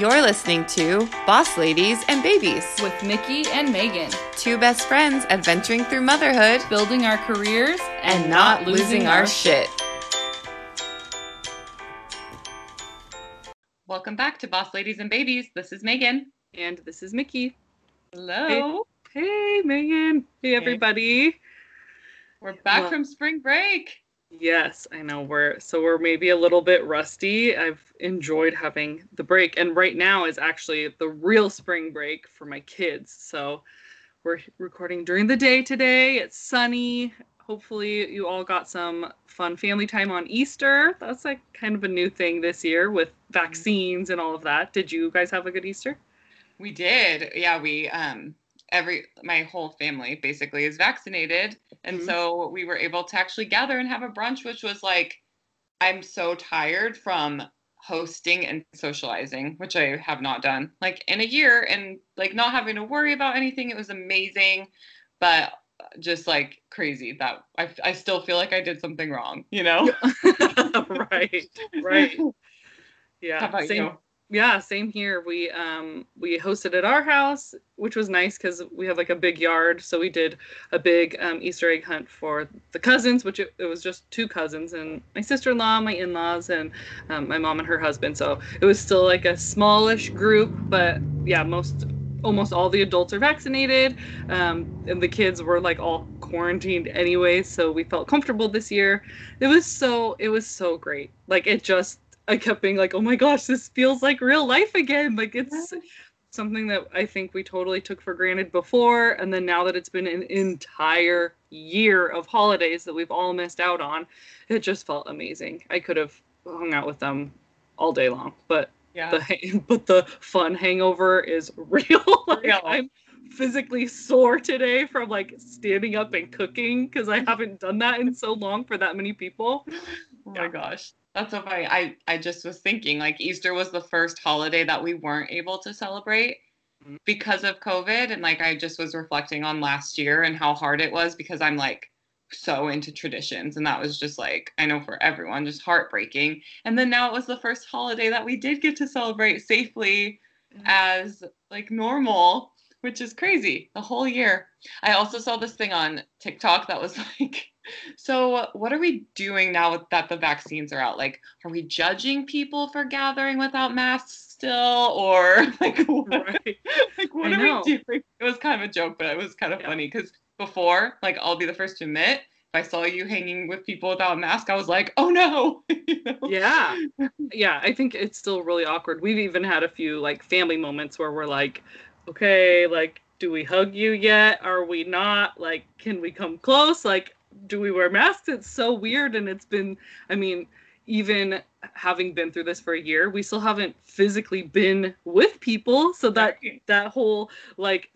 You're listening to Boss Ladies and Babies, with Mickey and Megan, two best friends adventuring through motherhood building our careers and, not losing our shit. Welcome back to Boss Ladies and Babies. This is Megan. And this is Mickey. Hello. Hey, Megan. Hey, everybody. We're back Well- from spring break. Yes, I know we're so we're maybe a little bit rusty. I've enjoyed having the break, and right now is actually the real spring break for my kids. So we're recording during the day today. It's sunny. Hopefully, you all got some fun family time on Easter. That's like kind of a new thing this year with vaccines and all of that. Did you guys have a good Easter? We did. Yeah, we um every my whole family basically is vaccinated and Mhm. so we were able to actually gather and have a brunch which was like I'm so tired from hosting and socializing, which I have not done like in a year and like not having to worry about anything. It was amazing, but just like crazy that I, I still feel like I did something wrong, you know? right, right. Yeah. How about same, you? Yeah, same here. We um we hosted at our house, which was nice because we have like a big yard. So we did a big um, Easter egg hunt for the cousins, which it, it was just two cousins and my sister-in-law, my in-laws, and um, my mom and her husband. So it was still like a smallish group, but yeah, most almost all the adults are vaccinated, um, and the kids were like all quarantined anyway. So we felt comfortable this year. It was so it was so great. Like it just I kept being like, oh my gosh, this feels like real life again. Like it's something that I think we totally took for granted before. And then now that it's been an entire year of holidays that we've all missed out on, it just felt amazing. I could have hung out with them all day long, but Yeah. the but the fun hangover is real. like, Real. I'm physically sore today from like standing up and cooking because I haven't done that in so long for that many people. Oh my gosh. That's so funny. I, I just was thinking like Easter was the first holiday that we weren't able to celebrate Mhm. because of COVID. And like I just was reflecting on last year and how hard it was because I'm like so into traditions. And that was just like, I know for everyone, just heartbreaking. And then now it was the first holiday that we did get to celebrate safely as like normal, which is crazy the whole year. I also saw this thing on TikTok that was like, so what are we doing now that the vaccines are out? Like, are we judging people for gathering without masks still, or like what? Right. Like what I are know. we doing? It was kind of a joke, but it was kind of Yeah. funny because before, like, I'll be the first to admit. If I saw you hanging with people without a mask, I was like, "Oh no!" you know? yeah yeah i think it's still really awkward we've even had a few like family moments where we're like okay like do we hug you yet? Are we not? Like can we come close? Like do we wear masks? It's so weird and it's been i mean even having been through this for a year we still haven't physically been with people. So that, that whole like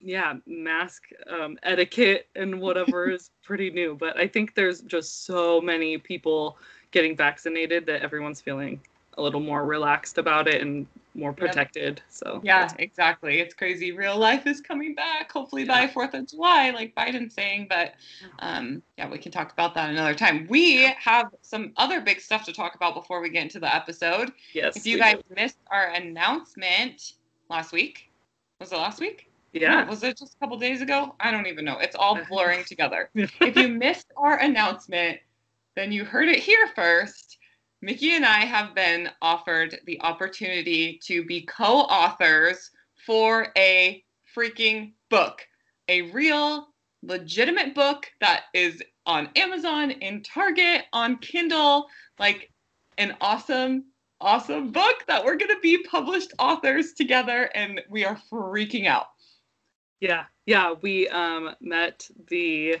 yeah mask um, etiquette and whatever is pretty new. But i think there's just so many people getting vaccinated that everyone's feeling a little more relaxed about it and more protected so Yeah, exactly. It's crazy. Real life is coming back, hopefully by Fourth of July, like Biden's saying. But um, yeah, we can talk about that another time. We have some other big stuff to talk about before we get into the episode. yes If you guys do. missed our announcement last week, was it last week? yeah Was it just a couple days ago? I don't even know. It's all blurring together. If you missed our announcement, then you heard it here first. Mickey and I have been offered the opportunity to be co authors for a freaking book, a real, legitimate book that is on Amazon, in Target, on Kindle, like an awesome, awesome book that we're going to be published authors together, and we are freaking out. Yeah, yeah, we um met the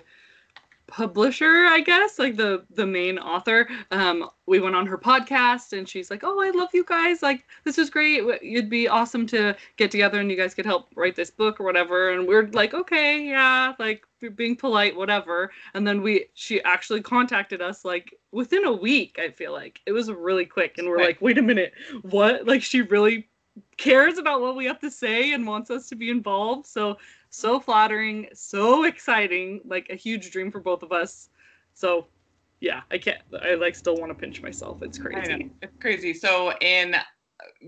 publisher, I guess, like the the main author. Um we went on her podcast and she's like, "Oh, I love you guys. Like this is great. It'd be awesome to get together and you guys could help write this book or whatever." And we're like, "Okay, yeah, like being polite, whatever." And then we she actually contacted us like within a week, I feel like. It was really quick and we're Quick. like, "Wait a minute. What? Like she really cares about what we have to say and wants us to be involved. So so flattering, so exciting, like a huge dream for both of us. So yeah, I can't I like still want to pinch myself. It's crazy. It's crazy. So in uh,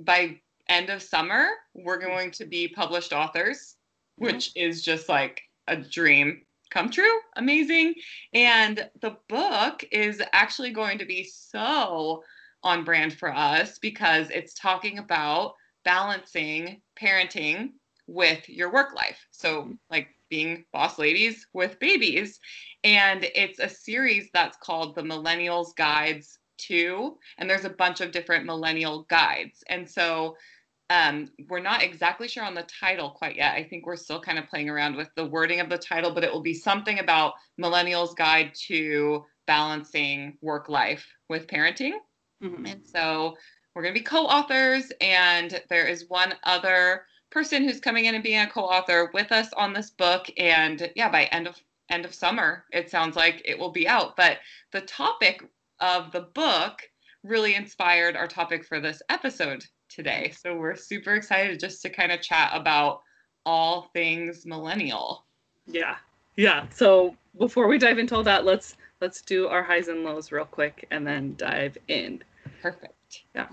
by end of summer, we're going to be published authors, mm-hmm. which is just like a dream come true. Amazing. And the book is actually going to be so on brand for us because it's talking about balancing parenting with your work life. So, like being boss ladies with babies. And it's a series that's called The Millennials Guides to, and there's a bunch of different millennial guides. And so, um, we're not exactly sure on the title quite yet. I think we're still kind of playing around with the wording of the title, but it will be something about Millennials Guide to Balancing Work Life with Parenting. Mm-hmm. And so we're going to be co authors, and there is one other person who's coming in and being a co author with us on this book. And yeah, by end of end of summer, it sounds like it will be out. But the topic of the book really inspired our topic for this episode today. So we're super excited just to kind of chat about all things millennial. Yeah. Yeah. So before we dive into all that, let's let's do our highs and lows real quick and then dive in. Perfect. Yeah.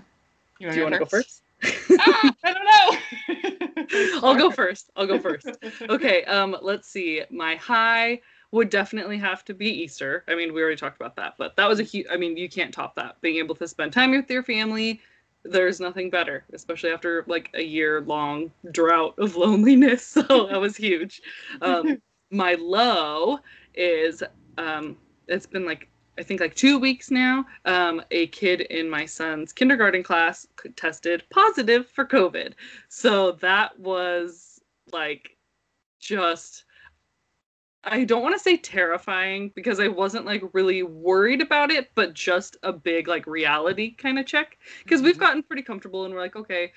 You do you want to go first? Ah, I don't know. I'll go first. I'll go first. Okay. Um. Let's see. My high would definitely have to be Easter. I mean, we already talked about that, but that was a huge. I mean, you can't top that. Being able to spend time with your family, there's nothing better, especially after like a year long drought of loneliness. So that was huge. Um, my low is um, it's been like I think like two weeks now. Um, a kid in my son's kindergarten class tested positive for COVID. So that was like just I don't want to say terrifying because I wasn't like really worried about it, but just a big like reality kind of check. Because mm-hmm. we've gotten pretty comfortable and we're like, okay,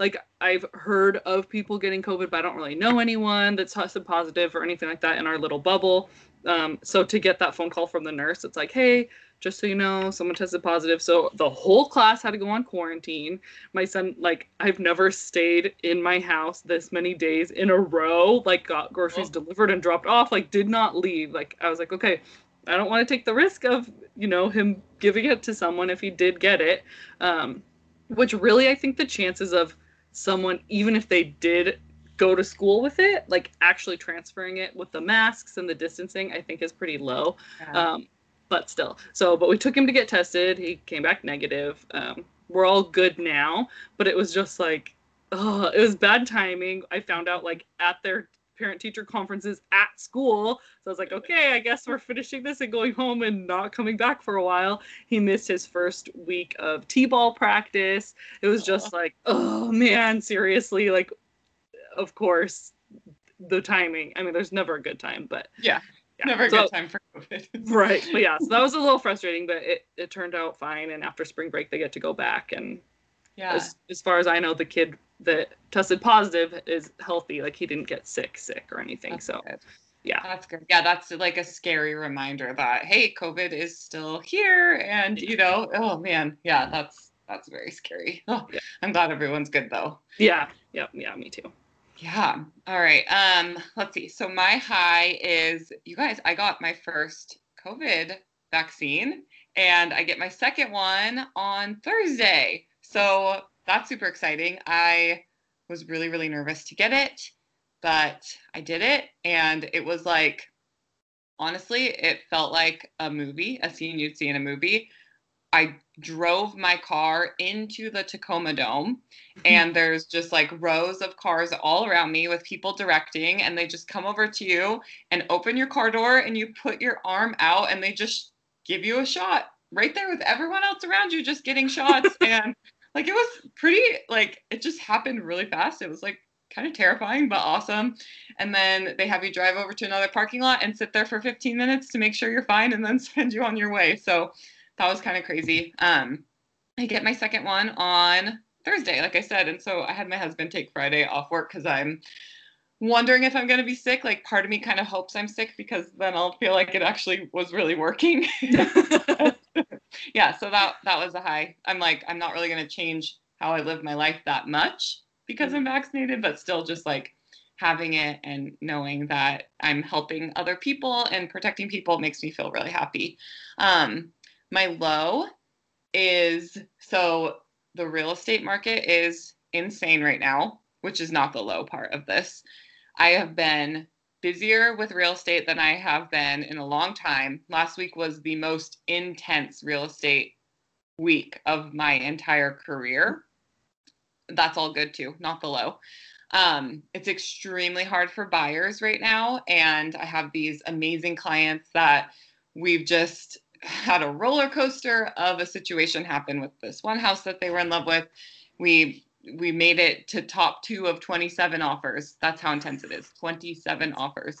like I've heard of people getting COVID, but I don't really know anyone that's tested positive or anything like that in our little bubble. Um, so to get that phone call from the nurse, it's like, hey, just so you know, someone tested positive. So the whole class had to go on quarantine. My son, like, I've never stayed in my house this many days in a row, like, got groceries oh. delivered and dropped off, like, did not leave. Like, I was like, okay, I don't want to take the risk of, you know, him giving it to someone if he did get it. Um, which really, I think the chances of someone, even if they did go to school with it, like actually transferring it with the masks and the distancing, I think is pretty low. Yeah. Um, but still. So, but we took him to get tested. He came back negative. Um, we're all good now, but it was just like, oh, it was bad timing. I found out like at their parent teacher conferences at school. So I was like, okay, I guess we're finishing this and going home and not coming back for a while. He missed his first week of T ball practice. It was just like, oh man, seriously. Like, of course, the timing. I mean, there's never a good time, but yeah yeah. Never a so, good time for COVID. right. But yeah, so that was a little frustrating, but it, it turned out fine. And after spring break, they get to go back. And yeah, as, as far as I know, the kid that tested positive is healthy. Like he didn't get sick, sick or anything. That's so good. yeah, that's good. Yeah, that's like a scary reminder that hey, COVID is still here, and you know, oh man, yeah, that's that's very scary. Oh, yeah. I'm glad everyone's good though. Yeah. Yep. Yeah. Me too. Yeah. All right. Um, let's see. So my high is you guys, I got my first COVID vaccine and I get my second one on Thursday. So that's super exciting. I was really, really nervous to get it, but I did it. And it was like, honestly, it felt like a movie, a scene you'd see in a movie. I drove my car into the Tacoma Dome, mm-hmm. and there's just like rows of cars all around me with people directing, and they just come over to you and open your car door, and you put your arm out, and they just give you a shot right there with everyone else around you just getting shots. and like it was pretty, like it just happened really fast. It was like kind of terrifying, but awesome. And then they have you drive over to another parking lot and sit there for 15 minutes to make sure you're fine, and then send you on your way. So that was kind of crazy. Um, I get my second one on Thursday, like I said, and so I had my husband take Friday off work because I'm wondering if I'm going to be sick. Like, part of me kind of hopes I'm sick because then I'll feel like it actually was really working. yeah, so that that was a high. I'm like, I'm not really going to change how I live my life that much because I'm vaccinated, but still just like having it and knowing that I'm helping other people and protecting people makes me feel really happy. Um, my low is so the real estate market is insane right now, which is not the low part of this. I have been busier with real estate than I have been in a long time. Last week was the most intense real estate week of my entire career. That's all good too, not the low. Um, it's extremely hard for buyers right now. And I have these amazing clients that we've just had a roller coaster of a situation happen with this one house that they were in love with. We we made it to top two of 27 offers. That's how intense it is. 27 offers.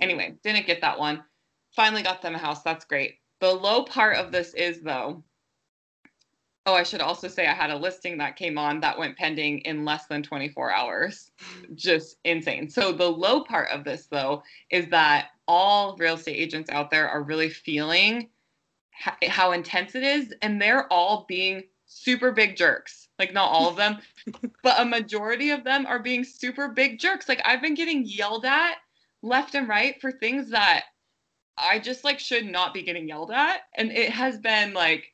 Anyway, didn't get that one. Finally got them a house. That's great. The low part of this is though, oh, I should also say I had a listing that came on that went pending in less than 24 hours. Just insane. So the low part of this though is that all real estate agents out there are really feeling how intense it is and they're all being super big jerks. Like not all of them, but a majority of them are being super big jerks. Like I've been getting yelled at left and right for things that I just like should not be getting yelled at and it has been like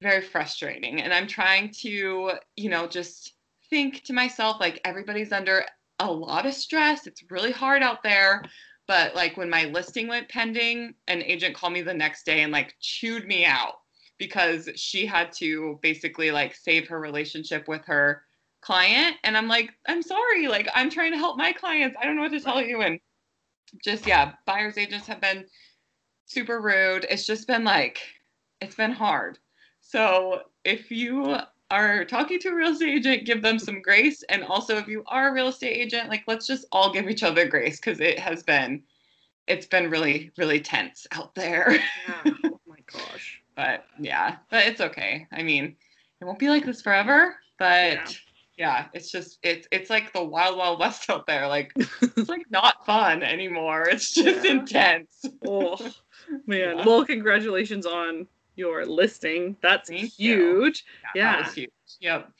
very frustrating and I'm trying to, you know, just think to myself like everybody's under a lot of stress. It's really hard out there. But like when my listing went pending, an agent called me the next day and like chewed me out because she had to basically like save her relationship with her client. And i'm like i'm sorry. Like i'm trying to help my clients. I don't know what to tell you. And just yeah buyers agents have been super rude. It's just been like it's been hard. So if you are talking to a real estate agent give them some grace and also if you are a real estate agent like let's just all give each other grace because it has been it's been really really tense out there yeah. oh my gosh but yeah, but it's okay. I mean, it won't be like this forever, but yeah, yeah it's just it's it's like the wild wild west out there. Like it's like not fun anymore. It's just yeah. intense. oh man. Well, congratulations on your listing. That's Thank huge. You. Yeah, yeah. That was huge. Yep.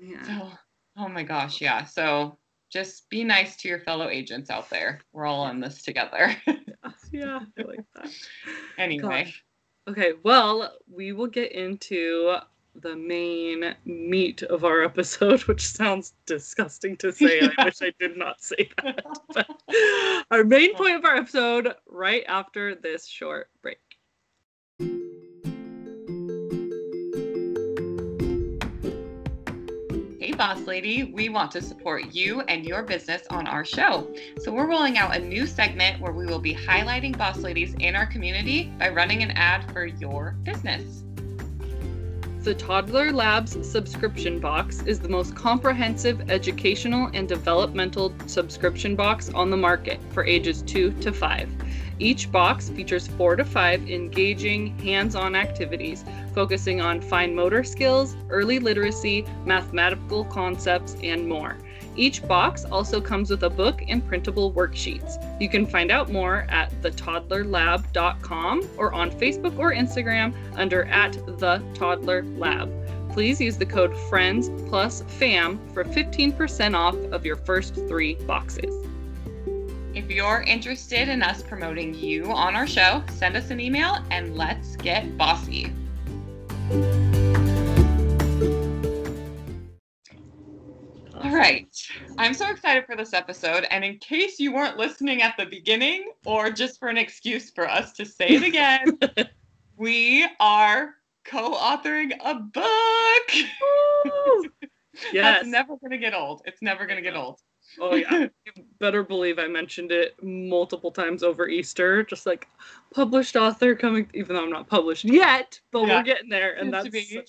Yeah. So, oh my gosh, yeah. So just be nice to your fellow agents out there. We're all in this together. yeah, I like that. anyway. Gosh. Okay, well, we will get into the main meat of our episode, which sounds disgusting to say. Yeah. I wish I did not say that. But our main point of our episode right after this short break. Boss Lady, we want to support you and your business on our show. So we're rolling out a new segment where we will be highlighting boss ladies in our community by running an ad for your business. The Toddler Labs subscription box is the most comprehensive educational and developmental subscription box on the market for ages 2 to 5. Each box features four to five engaging hands on activities focusing on fine motor skills, early literacy, mathematical concepts, and more. Each box also comes with a book and printable worksheets. You can find out more at thetoddlerlab.com or on Facebook or Instagram under at the toddler lab. Please use the code FRIENDS plus FAM for 15% off of your first three boxes. If you're interested in us promoting you on our show, send us an email and let's get bossy. All right. I'm so excited for this episode. And in case you weren't listening at the beginning or just for an excuse for us to say it again, we are co authoring a book. yes. That's never going to get old. It's never going to get old. Oh yeah, you better believe I mentioned it multiple times over Easter. Just like published author coming, even though I'm not published yet, but yeah. we're getting there, and that's deal.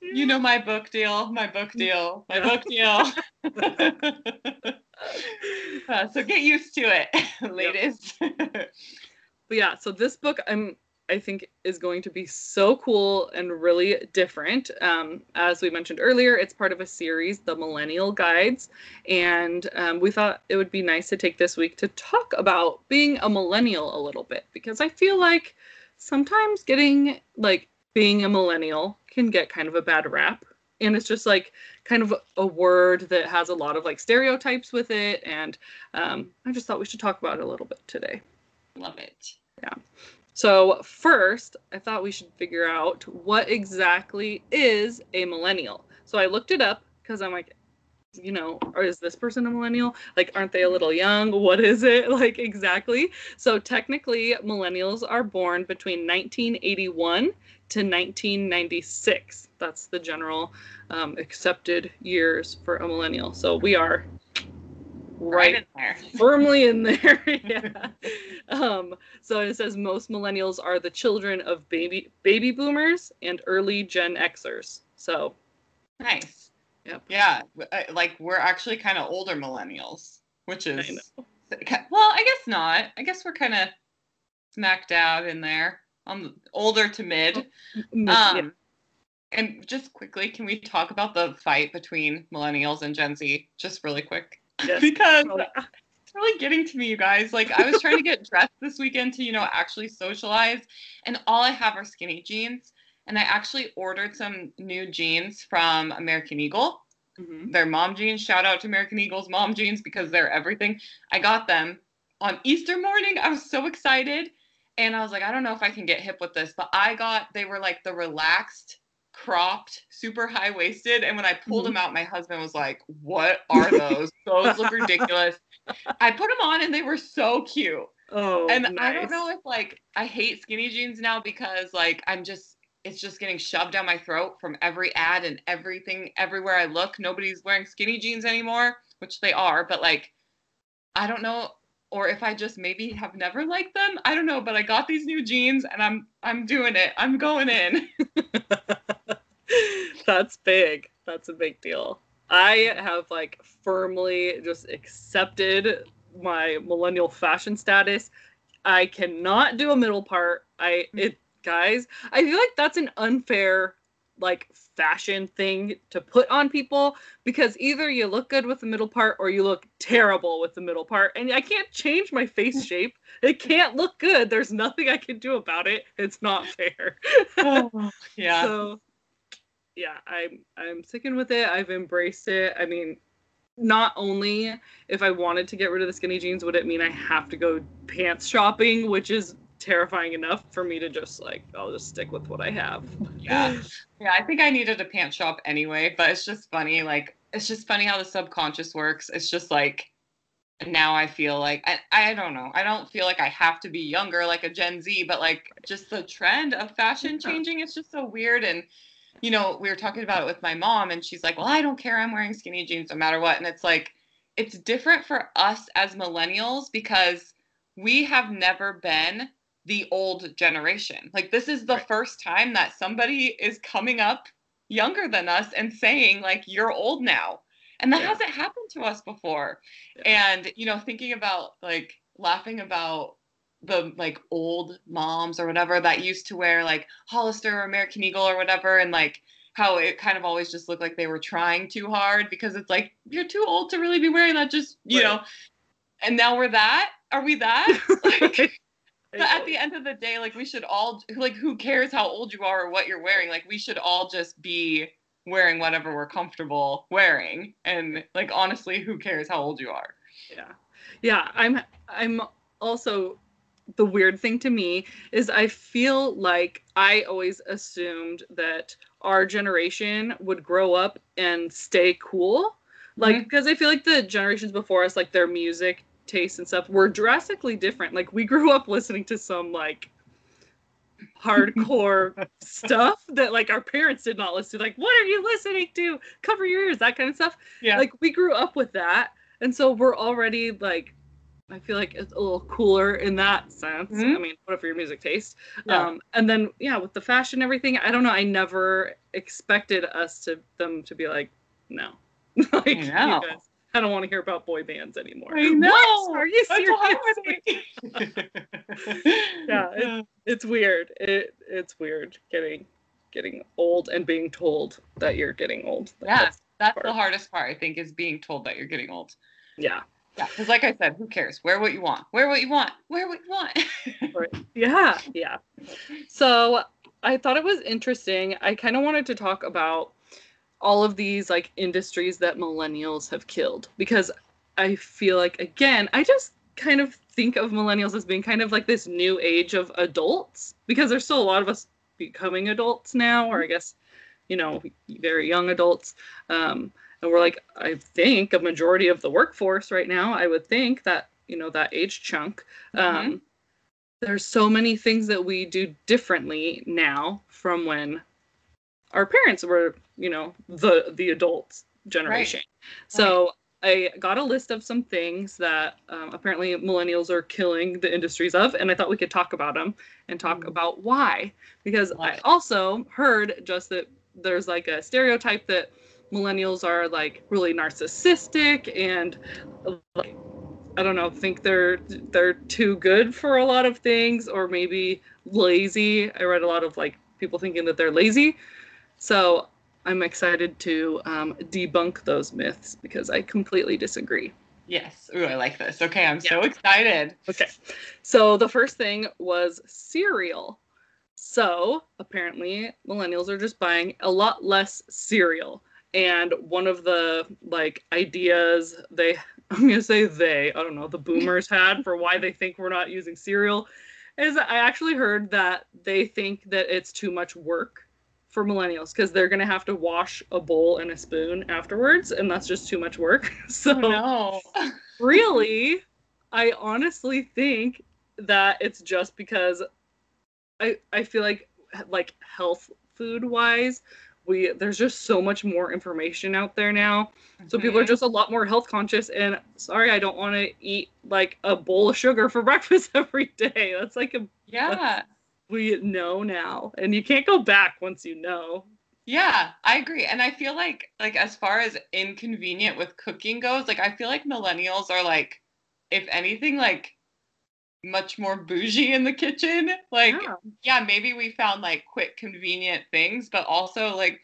You know my book deal, my book deal, my book deal. uh, so get used to it, ladies. but yeah, so this book I'm I think is going to be so cool and really different. Um, as we mentioned earlier, it's part of a series, The Millennial Guides. And um, we thought it would be nice to take this week to talk about being a millennial a little bit because I feel like sometimes getting like being a millennial can get kind of a bad rap. And it's just like kind of a word that has a lot of like stereotypes with it. And um, I just thought we should talk about it a little bit today. Love it. Yeah. So, first, I thought we should figure out what exactly is a millennial. So, I looked it up because I'm like, you know, or is this person a millennial? Like, aren't they a little young? What is it? Like, exactly. So, technically, millennials are born between 1981 to 1996. That's the general um, accepted years for a millennial. So, we are right, right in there. firmly in there. yeah. Um, so it says most millennials are the children of baby baby boomers and early Gen Xers. So Nice. Yep. Yeah, uh, like we're actually kind of older millennials, which I is know. well, I guess not. I guess we're kind of smack dab in there on the older to mid. Mm, Um, yeah. and just quickly, can we talk about the fight between millennials and Gen Z, just really quick? Because it's really getting to me, you guys. Like I was trying to get dressed this weekend to, you know, actually socialize, and all I have are skinny jeans. And I actually ordered some new jeans from American Eagle. mhm. Their mom jeans. Shout out to American Eagle's mom jeans because they're everything. I got them on Easter morning. I was so excited. And I was like, I don't know if I can get hip with this, but I got, they were like the relaxed, cropped, super high waisted. And when I pulled Mhm. them out, my husband was like, What are those? those look ridiculous. I put them on and they were so cute. Oh, And nice. I don't know if like I hate skinny jeans now because like I'm just it's just getting shoved down my throat from every ad and everything everywhere I look. Nobody's wearing skinny jeans anymore, which they are, but like I don't know or if I just maybe have never liked them. I don't know, but I got these new jeans and I'm I'm doing it. I'm going in. That's big. That's a big deal. I have like firmly just accepted my millennial fashion status. I cannot do a middle part. I hmm. it guys, I feel like that's an unfair like fashion thing to put on people because either you look good with the middle part or you look terrible with the middle part and I can't change my face shape. It can't look good. There's nothing I can do about it. It's not fair. Oh, yeah. So yeah, I'm I'm sticking with it. I've embraced it. I mean, not only if I wanted to get rid of the skinny jeans would it mean I have to go pants shopping, which is terrifying enough for me to just like I'll just stick with what I have. Yeah. Yeah, I think I needed a pant shop anyway, but it's just funny. Like, it's just funny how the subconscious works. It's just like now I feel like I, I don't know. I don't feel like I have to be younger like a Gen Z, but like just the trend of fashion changing, it's just so weird. And you know, we were talking about it with my mom, and she's like, "Well, I don't care. I'm wearing skinny jeans no matter what." And it's like, it's different for us as millennials because we have never been the old generation. Like this is the Right. first time that somebody is coming up younger than us and saying like you're old now. And that Yeah. hasn't happened to us before. Yeah. And you know, thinking about like laughing about the like old moms or whatever that used to wear like Hollister or American Eagle or whatever and like how it kind of always just looked like they were trying too hard because it's like you're too old to really be wearing that just you Right. know and now we're that are we that like but at the end of the day, like we should all like who cares how old you are or what you're wearing? Like we should all just be wearing whatever we're comfortable wearing. And like honestly, who cares how old you are? yeah yeah i'm i'm also the weird thing to me is i feel like i always assumed that our generation would grow up and stay cool. Like Mhm. because i feel like the generations before us like their music tastes and stuff were drastically different. Like we grew up listening to some like hardcore stuff that like our parents did not listen to. Like what are you listening to? Cover your ears that kind of stuff. Yeah. like we grew up with that. And so we're already like i feel like it's a little cooler in that sense Mhm. i mean whatever your music taste Yeah. um and then yeah with the fashion and everything i don't know i never expected us to them to be like no like you know. guys, i don't want to hear about boy bands anymore I know. What? are you serious? Yeah, it- it's weird it it's weird getting getting old and being told that you're getting old Yeah. that's- That's the hardest part, I think, is being told that you're getting old. yeah Yeah. Because like I said, who cares? Wear what you want. Wear what you want. Wear what you want. Yeah, yeah. So I thought it was interesting. I kind of wanted to talk about all of these like industries that millennials have killed because I feel like again, I just kind of think of millennials as being kind of like this new age of adults because there's still a lot of us becoming adults now or I guess you know very young adults um and we're like i think a majority of the workforce right now i would think that you know that age chunk Mhm. um there's so many things that we do differently now from when our parents were you know the the adult generation right. so I got a list of some things that um, apparently millennials are killing the industries of, and I thought we could talk about them and talk Mm. about why. Because Love I it. also heard just that there's like a stereotype that millennials are like really narcissistic and like I don't know, think they're they're too good for a lot of things or maybe lazy. I read a lot of like people thinking that they're lazy. So I'm excited to um, debunk those myths because I completely disagree. Yes. Ooh, I like this. Okay, I'm so excited. Okay. So the first thing was cereal. So apparently millennials are just buying a lot less cereal. And one of the like ideas they I'm gonna say they, I don't know, the boomers had for why they think we're not using cereal is I actually heard that they think that it's too much work for millennials because they're gonna have to wash a bowl and a spoon afterwards, and that's just too much work. Oh, so Oh, no. really, I honestly think that it's just because I I feel like like health food wise, we there's just so much more information out there now. So people are just a lot more health conscious and sorry, I don't want to eat like a bowl of sugar for breakfast every day. That's like a Yeah. we know now. And you can't go back once you know. Yeah, I agree. And I feel like like as far as inconvenient with cooking goes, like I feel like millennials are like if anything like much more bougie in the kitchen. Like Yeah. yeah, maybe we found like quick convenient things, but also like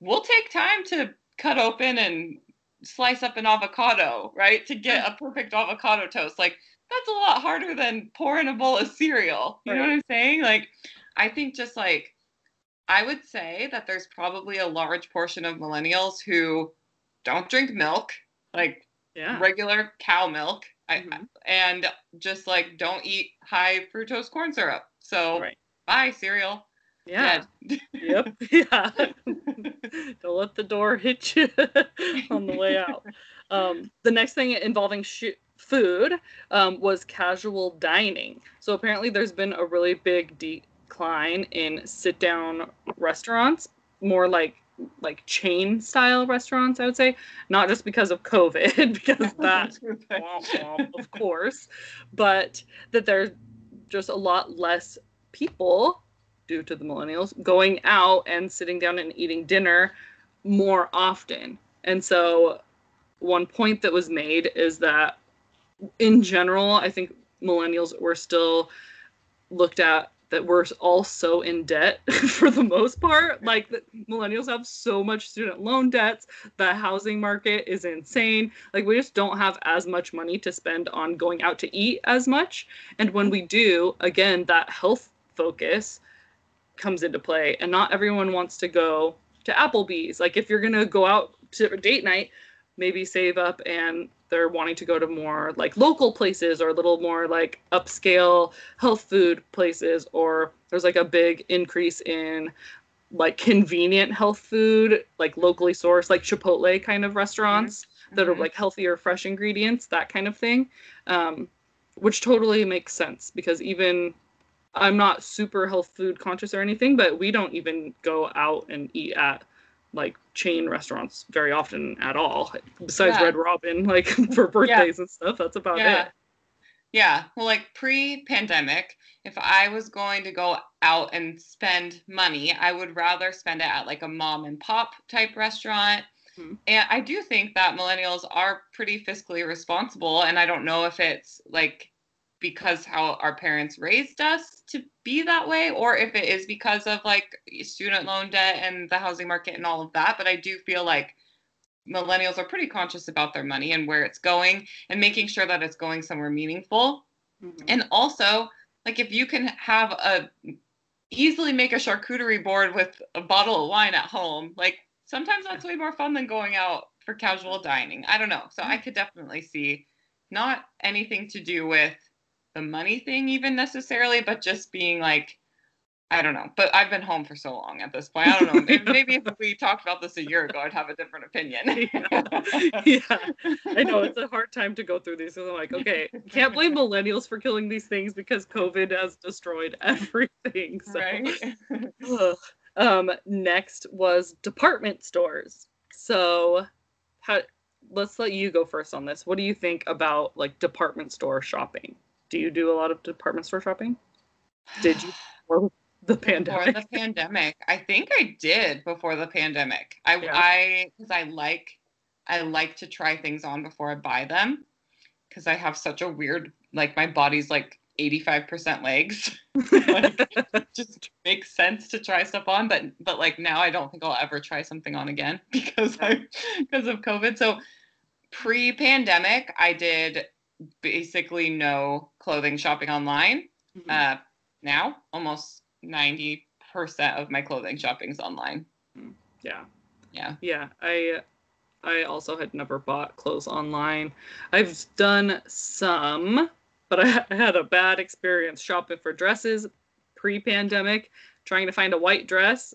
we'll take time to cut open and slice up an avocado, right? To get a perfect avocado toast. Like that's a lot harder than pouring a bowl of cereal. You know what I'm saying? Like I think just like I would say that there's probably a large portion of millennials who don't drink milk, like Yeah. regular cow milk, I, Mhm. and just like don't eat high fructose corn syrup. So Right. bye cereal. Yeah. Yep. Yeah. Don't let the door hit you on the way out. Um, the next thing involving sh- food um, was casual dining. So apparently, there's been a really big decline in sit-down restaurants, more like like chain style restaurants. I would say, not just because of COVID, because that womp womp, of course, but that there's just a lot less people due to the millennials going out and sitting down and eating dinner more often. And so, one point that was made is that in general, I think millennials were still looked at that we're all so in debt for the most part. Like millennials have so much student loan debts. The housing market is insane. Like we just don't have as much money to spend on going out to eat as much. And when we do, again, that health focus comes into play. And not everyone wants to go to Applebee's. Like if you're gonna go out to date night, maybe save up and they're wanting to go to more like local places or a little more like upscale health food places or there's like a big increase in like convenient health food like locally sourced like chipotle kind of restaurants that are Mhm. like healthier fresh ingredients that kind of thing um, which totally makes sense because even i'm not super health food conscious or anything but we don't even go out and eat at like chain restaurants very often at all besides Yeah. red robin like for birthdays and stuff that's about Yeah. it Yeah. Well, like pre pandemic, if I was going to go out and spend money, I would rather spend it at like a mom and pop type restaurant. Mhm. And I do think that millennials are pretty fiscally responsible. And I don't know if it's like because how our parents raised us to be that way or if it is because of like student loan debt and the housing market and all of that. But I do feel like millennials are pretty conscious about their money and where it's going and making sure that it's going somewhere meaningful. Mhm. And also, like if you can have a easily make a charcuterie board with a bottle of wine at home, like sometimes that's way more fun than going out for casual dining. I don't know. So I could definitely see not anything to do with the money thing even necessarily, but just being like I don't know, but I've been home for so long at this point. I don't know. Maybe, maybe if we talked about this a year ago, I'd have a different opinion. yeah. yeah, I know it's a hard time to go through these. So I'm like, okay, can't blame millennials for killing these things because COVID has destroyed everything. So. Right. um, next was department stores. So, how? Let's let you go first on this. What do you think about like department store shopping? Do you do a lot of department store shopping? Did you? Before the pandemic. Before the pandemic, I think I did before the pandemic. I Yeah. I because I like I like to try things on before I buy them because I have such a weird like my body's like 85% legs. like just makes sense to try stuff on, but but like now I don't think I'll ever try something on again because I because of COVID. So pre-pandemic, I did basically no clothing shopping online. Mhm. Uh, now almost 90% of my clothing shopping is online. yeah. Yeah. Yeah, I I also had never bought clothes online. I've done some, but I, I had a bad experience shopping for dresses pre-pandemic. Trying to find a white dress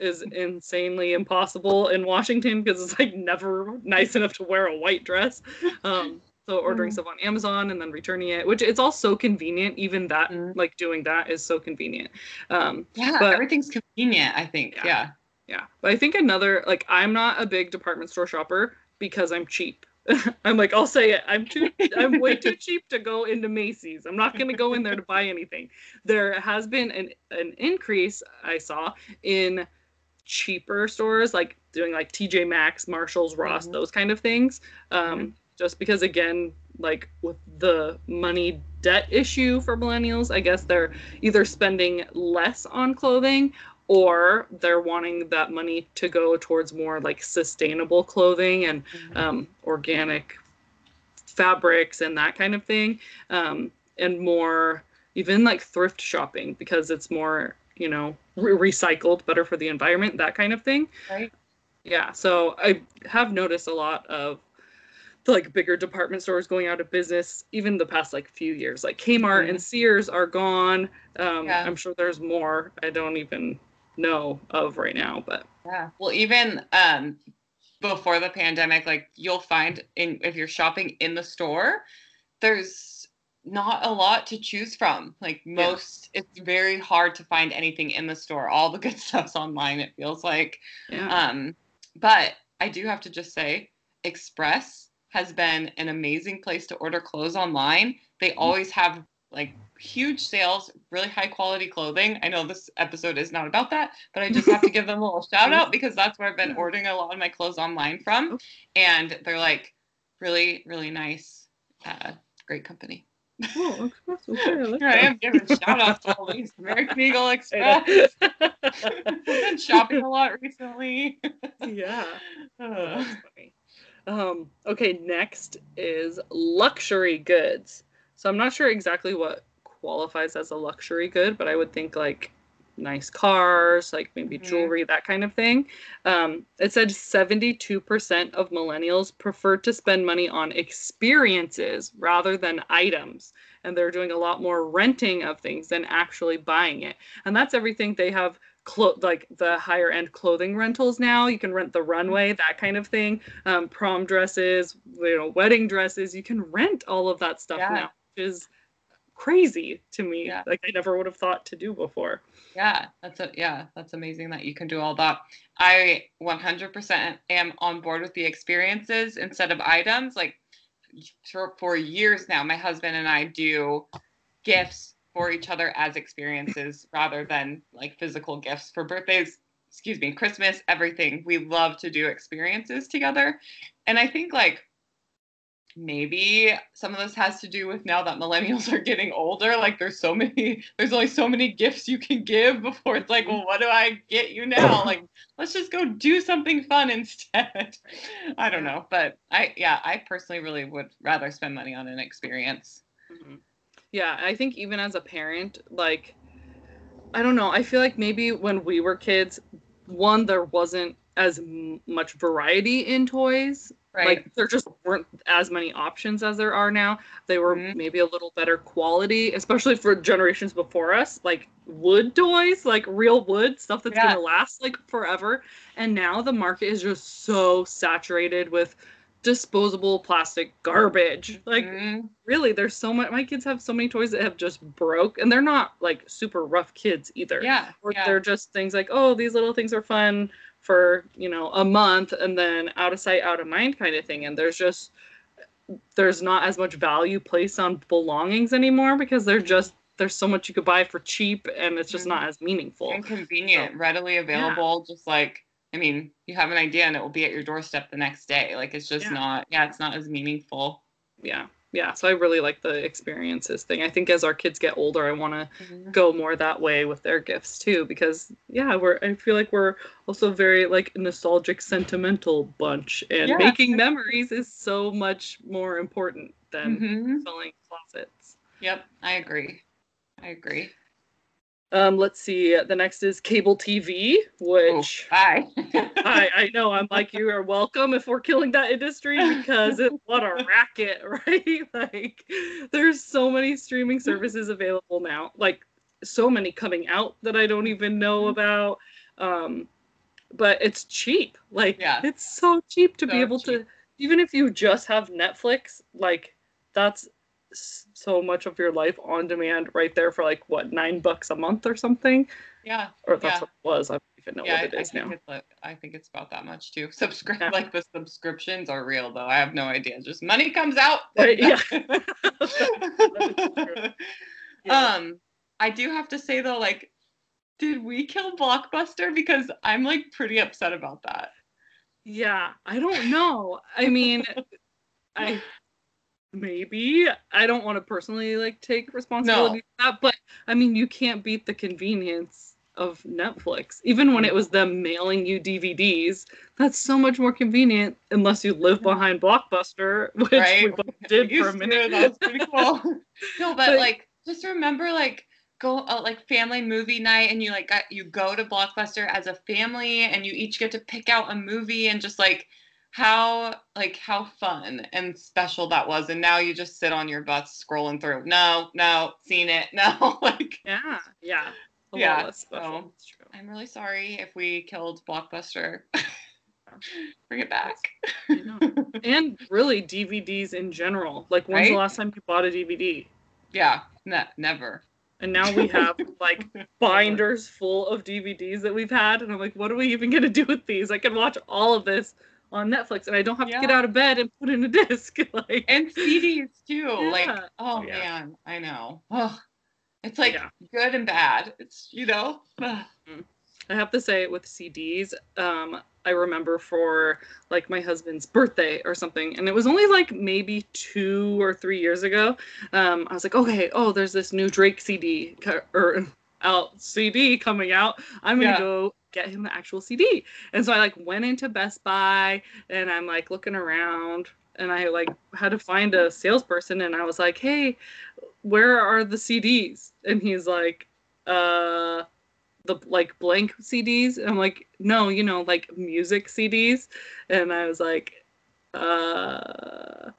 is insanely impossible in Washington because it's like never nice enough to wear a white dress. Um, so ordering Mm. stuff on Amazon and then returning it, which it's all so convenient. Even that, Mm. like doing that, is so convenient. Um, Yeah, But- everything's convenient, I think. Yeah. Yeah. Yeah, but I think another like I'm not a big department store shopper because I'm cheap. I'm like I'll say it. I'm too I'm way too cheap to go into Macy's. I'm not going to go in there to buy anything. There has been an an increase I saw in cheaper stores like doing like TJ Maxx, Marshalls, Ross, Mhm. those kind of things. Um just because again like with the money debt issue for millennials, I guess they're either spending less on clothing or they're wanting that money to go towards more like sustainable clothing and um, organic fabrics and that kind of thing um, and more even like thrift shopping because it's more you know re- recycled better for the environment that kind of thing Right. yeah so i have noticed a lot of the like bigger department stores going out of business even the past like few years like kmart Mhm. and sears are gone um, Yeah. i'm sure there's more i don't even know of right now but Yeah. Well, even um, before the pandemic, like you'll find in if you're shopping in the store, there's not a lot to choose from. Like most, it's very hard to find anything in the store. All the good stuff's online. It feels like. yeah Um, but I do have to just say, Express has been an amazing place to order clothes online. They always have like huge sales, really high quality clothing. I know this episode is not about that, but I just have to give them a little shout out because that's where I've been ordering a lot of my clothes online from. And they're like really, really nice. Uh, great company. oh, Express, okay, I like Here I am giving shout outs to all these American Eagle Express. I've been shopping a lot recently. yeah Uh, that's funny. Um, okay, next is luxury goods. So I'm not sure exactly what qualifies as a luxury good, but I would think like nice cars, like maybe Mhm. jewelry, that kind of thing. Um, it said 72% of millennials prefer to spend money on experiences rather than items. And they're doing a lot more renting of things than actually buying it. And that's everything they have clo- like the higher end clothing rentals now. You can rent the runway, that kind of thing. Um, prom dresses, you know, wedding dresses. You can rent all of that stuff Yeah. now, which is crazy to me. Yeah. Like I never would have thought to do before. Yeah, that's a yeah, that's amazing that you can do all that. I 100% am on board with the experiences instead of items. Like for, for years now, my husband and I do gifts for each other as experiences rather than like physical gifts for birthdays, excuse me, Christmas, everything. We love to do experiences together. And I think like maybe some of this has to do with now that millennials are getting older like there's so many there's only so many gifts you can give before it's like well what do i get you now like let's just go do something fun instead i don't know but i yeah i personally really would rather spend money on an experience Mhm. Yeah, I think even as a parent, like, I don't know, I feel like maybe when we were kids, one, there wasn't as m- much variety in toys Right. Like there just weren't as many options as there are now. They were Mhm. maybe a little better quality, especially for generations before us, like wood toys, like real wood stuff that's Yeah. gonna last like forever. And now the market is just so saturated with disposable plastic garbage. Like Mhm. really, there's so much. My kids have so many toys that have just broke, and they're not like super rough kids either yeah, or yeah. they're just things like oh these little things are fun for you know a month and then out of sight out of mind kind of thing and there's just there's not as much value placed on belongings anymore because they're just there's so much you could buy for cheap and it's just Mhm. not as meaningful and convenient, readily available. Just like I mean, you have an idea and it will be at your doorstep the next day. Like it's just Yeah. not. Yeah, it's not as meaningful. yeah yeah so i really like the experiences thing i think as our kids get older i want to go more that way with their gifts too because yeah we're i feel like we're also very like nostalgic sentimental bunch and Yeah. making memories is so much more important than Mhm. filling closets Yep, I agree. I agree. Um let's see the next is cable tv Oh, which bye. I, I know I'm like you are welcome if we're killing that industry because it, what a racket, right? Like there's so many streaming services available now, like so many coming out that I don't even know Mhm. about. Um, but it's cheap. Like Yeah. it's so cheap to be able cheap. to even if you just have Netflix, like that's so much of your life on demand right there for like what nine bucks a month or something yeah. or that's Yeah. what it was i don't even know yeah, what it I, I is think now like, I think it's about that much too. Subscribe Yeah. like the subscriptions are real though. I have no idea. Just money comes out. Right. Yeah. Um, I do have to say though, like, did we kill Blockbuster? Because I'm like pretty upset about that. Yeah, I don't know. I mean, I maybe I don't want to personally like take responsibility for that, but I mean, you can't beat the convenience of Netflix. Even when it was them mailing you DVDs, that's so much more convenient unless you live behind Blockbuster, which we both did We for a minute. That was pretty cool. no, but, But- like, just remember, like, go uh, like family movie night, and you like got, you go to Blockbuster as a family, and you each get to pick out a movie, and just like how like how fun and special that was. And now you just sit on your butts scrolling through. No, no, seen it. No, like yeah, yeah. Yeah, lot less special. so-. I'm really sorry if we killed Blockbuster. Bring it back. Know. and really DVDs in general. Like when's the last time you bought a DVD? yeah, ne- never. And now we have like binders full of DVDs that we've had, and I'm like, what are we even gonna do with these? I can watch all of this on Netflix, and I don't have to get out of bed and put in a disc. like, and CDs too. Like, oh Yeah. man, I know. Ugh. It's like Yeah. good and bad. It's you know. I have to say, with CDs, um, I remember for like my husband's birthday or something, and it was only like maybe two or three years ago. Um, I was like, okay, oh, there's this new Drake CD or out CD coming out. I'm gonna Yeah. go get him the actual CD. And so I like went into Best Buy and I'm like looking around and I like had to find a salesperson and I was like, hey, where are the CDs? And he's like, uh the like blank CDs. And I'm like, no, you know, like music CDs. And I was like, uh,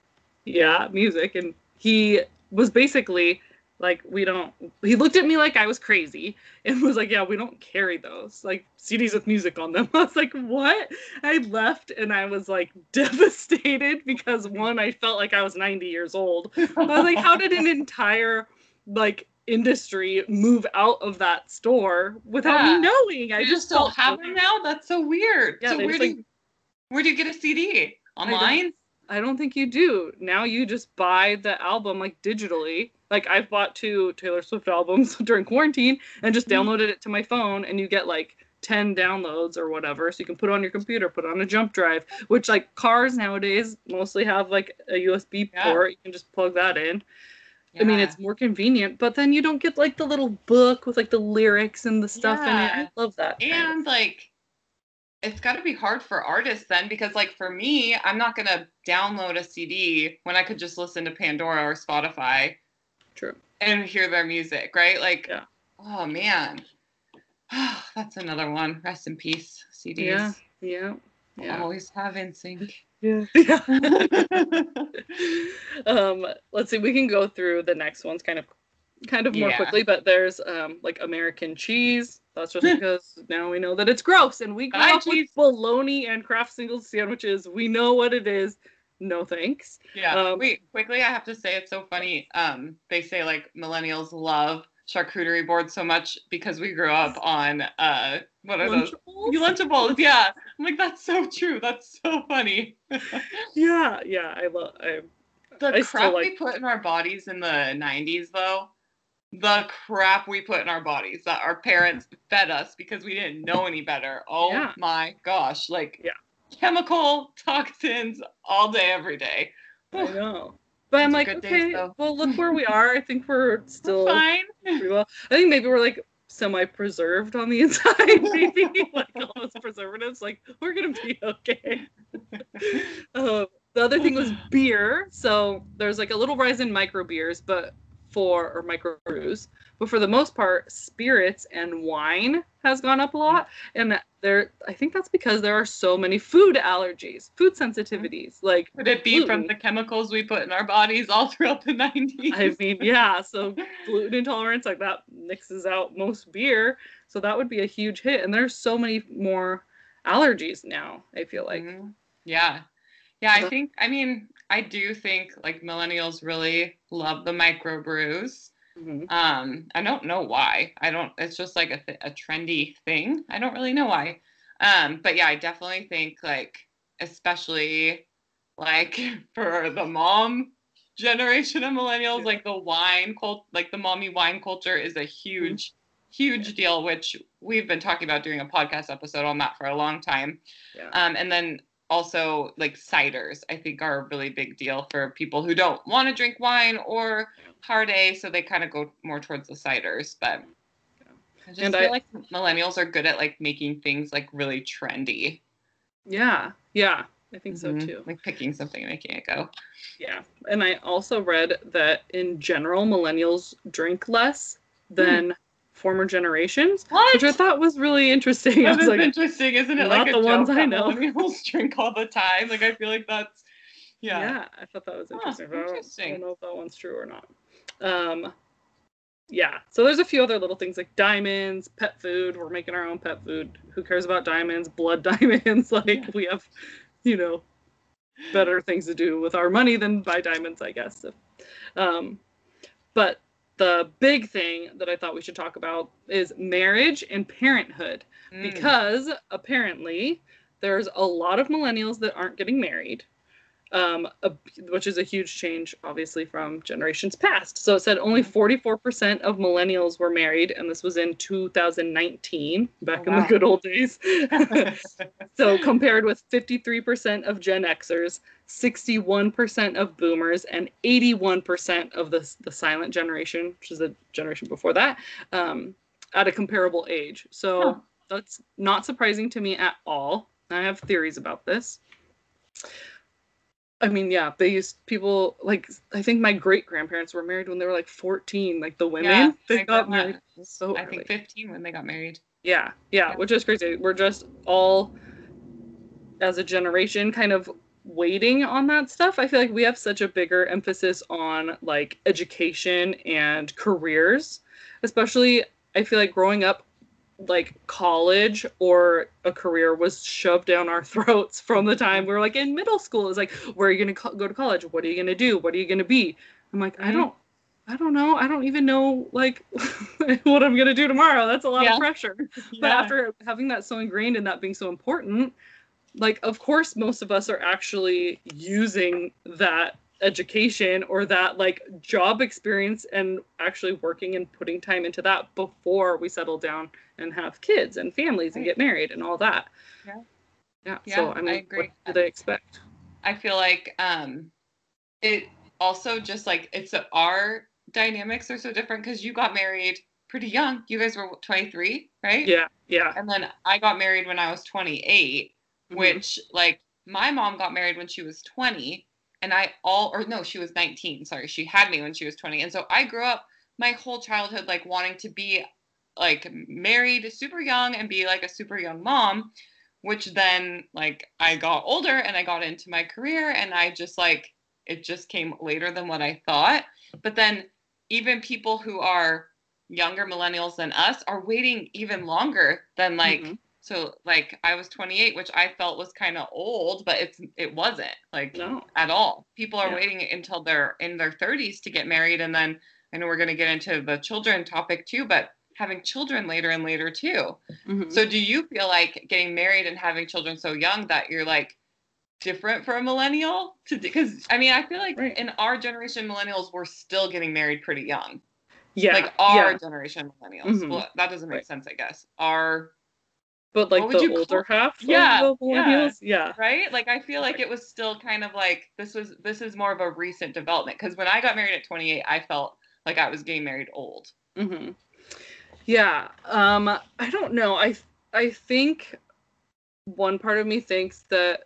yeah, music. And he was basically like, we don't, he looked at me like I was crazy and was like, yeah, we don't carry those, like CDs with music on them. I was like, what? I left and I was like devastated because one, I felt like I was 90 years old. I was like, how did an entire like industry move out of that store without Yeah. me knowing? I you just just don't have them now. That's so weird. Yeah, so where do like- you, where do you get a CD? Online? I don't think you do. Now you just buy the album like digitally. Like I've bought two Taylor Swift albums during quarantine and just Mhm. downloaded it to my phone and you get like 10 downloads or whatever. So you can put it on your computer, put it on a jump drive, which like cars nowadays mostly have like a USB Yeah. port. You can just plug that in. Yeah. I mean, it's more convenient, but then you don't get like the little book with like the lyrics and the stuff in it. Yeah. I love that. kind of- and like it's got to be hard for artists then because like for me i'm not going to download a cd when i could just listen to pandora or spotify True. and hear their music right like Yeah. oh man that's another one rest in peace cds Yeah. Yeah. Yeah. always have NSYNC Yeah. yeah. um, let's see. We can go through the next ones kind of, kind of more Yeah. quickly. But there's um like American cheese. That's just because now we know that it's gross, and we grew Bye, up cheese. with bologna and Kraft single sandwiches. We know what it is. No thanks. Yeah. Um, Wait, quickly, I have to say it's so funny. Um, they say like millennials love charcuterie boards so much because we grew up on uh, what are those? Lunchables? Lunchables. Yeah. I'm like that's so true. That's so funny. Yeah, yeah. I love. I The I crap we like- put in our bodies in the 90s, though, the crap we put in our bodies that our parents fed us because we didn't know any better. Oh Yeah. my gosh. Like, Yeah. chemical toxins all day, every day. I know. But I'm Those like, good days, okay, well, look where we are. I think we're still Fine. pretty well. I think maybe we're like semi-preserved on the inside, maybe like all those preservatives. Like we're gonna be okay. uh, the other thing was beer. So there's like a little rise in micro beers, but for or micro brews, but for the most part, spirits and wine has gone up a lot. And there, I think that's because there are so many food allergies, food sensitivities. Like Could it be from the chemicals we put in our bodies all throughout the 90s? I mean, yeah. So gluten intolerance, like that, mixes out most beer. So that would be a huge hit. And there's so many more allergies now. I feel like. Mhm. Yeah. Yeah, I think, I mean, I do think like millennials really love the microbrews. Mhm. Um, I don't know why. I don't. It's just like a, th- a trendy thing. I don't really know why. Um, but yeah, I definitely think like, especially like for the mom generation of millennials, Yeah. like the wine cult, like the mommy wine culture is a huge, huge deal. Which we've been talking about doing a podcast episode on that for a long time. Yeah. Um, and then also like ciders, I think are a really big deal for people who don't want to drink wine or hard A, so they kind of go more towards the ciders. But I just And feel I- like millennials are good at like making things like really trendy. yeah. Yeah. I think so Mhm. too. Like picking something and making it go. Yeah. And I also read that in general, millennials drink less than former generations, What? which I thought was really interesting. That was is like, interesting, isn't it? not Like the ones I know. Millennials drink all the time. Like I feel like that's yeah. yeah. I thought that was Huh, interesting. I don't- I don't know if that one's true or not. Um, yeah. So there's a few other little things like diamonds, pet food. We're making our own pet food. Who cares about diamonds? Blood diamonds. like Yeah. we have, you know, better things to do with our money than buy diamonds, I guess. Um, but the big thing that I thought we should talk about is marriage and parenthood Mm. because apparently there's a lot of millennials that aren't getting married um, a, which is a huge change obviously from generations past. So it said only 44% of millennials were married and this was in 2019 back Oh, in the good old days. So compared with 53% of gen xers 61% of boomers and 81% of the, the silent generation which is the generation before that um, at a comparable age. So that's not surprising to me at all. I have theories about this i mean yeah they used people like i think my great grandparents were married when they were like 14 like the women Yeah, they my got married so I early. think 15 when they got married. Yeah, yeah, Yeah. which is crazy. We're just all, as a generation, kind of waiting on that stuff. I feel like we have such a bigger emphasis on like education and careers, especially. I feel like growing up, like college or a career was shoved down our throats from the time we were like in middle school. It was like, where are you going to co- go to college? What are you going to do? What are you going to be? I'm like, I Mhm. don't. I don't know. I don't even know like what I'm gonna do tomorrow. That's a lot Yeah. of pressure but after having that so ingrained and that being so important like of course most of us are actually using that education or that like job experience and actually working and putting time into that before we settle down and have kids and families and get married and all that Yeah. yeah, Yeah, so i I mean agree. what do they expect I feel like um it also just like it's our dynamics are so different because you got married pretty young. You guys were 23, right? yeah yeah And then I got married when I was 28, Mhm. which like my mom got married when she was 20 and I all or no, she was 19. Sorry, she had me when she was 20. And so I grew up my whole childhood like wanting to be like married super young and be like a super young mom, which then like I got older and I got into my career and I just like it just came later than what I thought. But then even people who are younger millennials than us are waiting even longer than like mm-hmm. So like I was 28 which I felt was kind of old but it's it wasn't like no. at all. People are yeah. waiting until they're in their 30s to get married and then I know we're going to get into the children topic too but having children later and later too. Mm-hmm. So do you feel like getting married and having children so young that you're like different for a millennial to because I mean I feel like right. in our generation millennials we're still getting married pretty young. Yeah. Like our yeah. generation millennials. Mm-hmm. Well, that doesn't make right. sense I guess. Our but like the older call? half yeah, yeah, yeah right like i feel like it was still kind of like this was this is more of a recent development because when i got married at 28 i felt like i was getting married old mm-hmm. Yeah. Um I don't know. I I think one part of me thinks that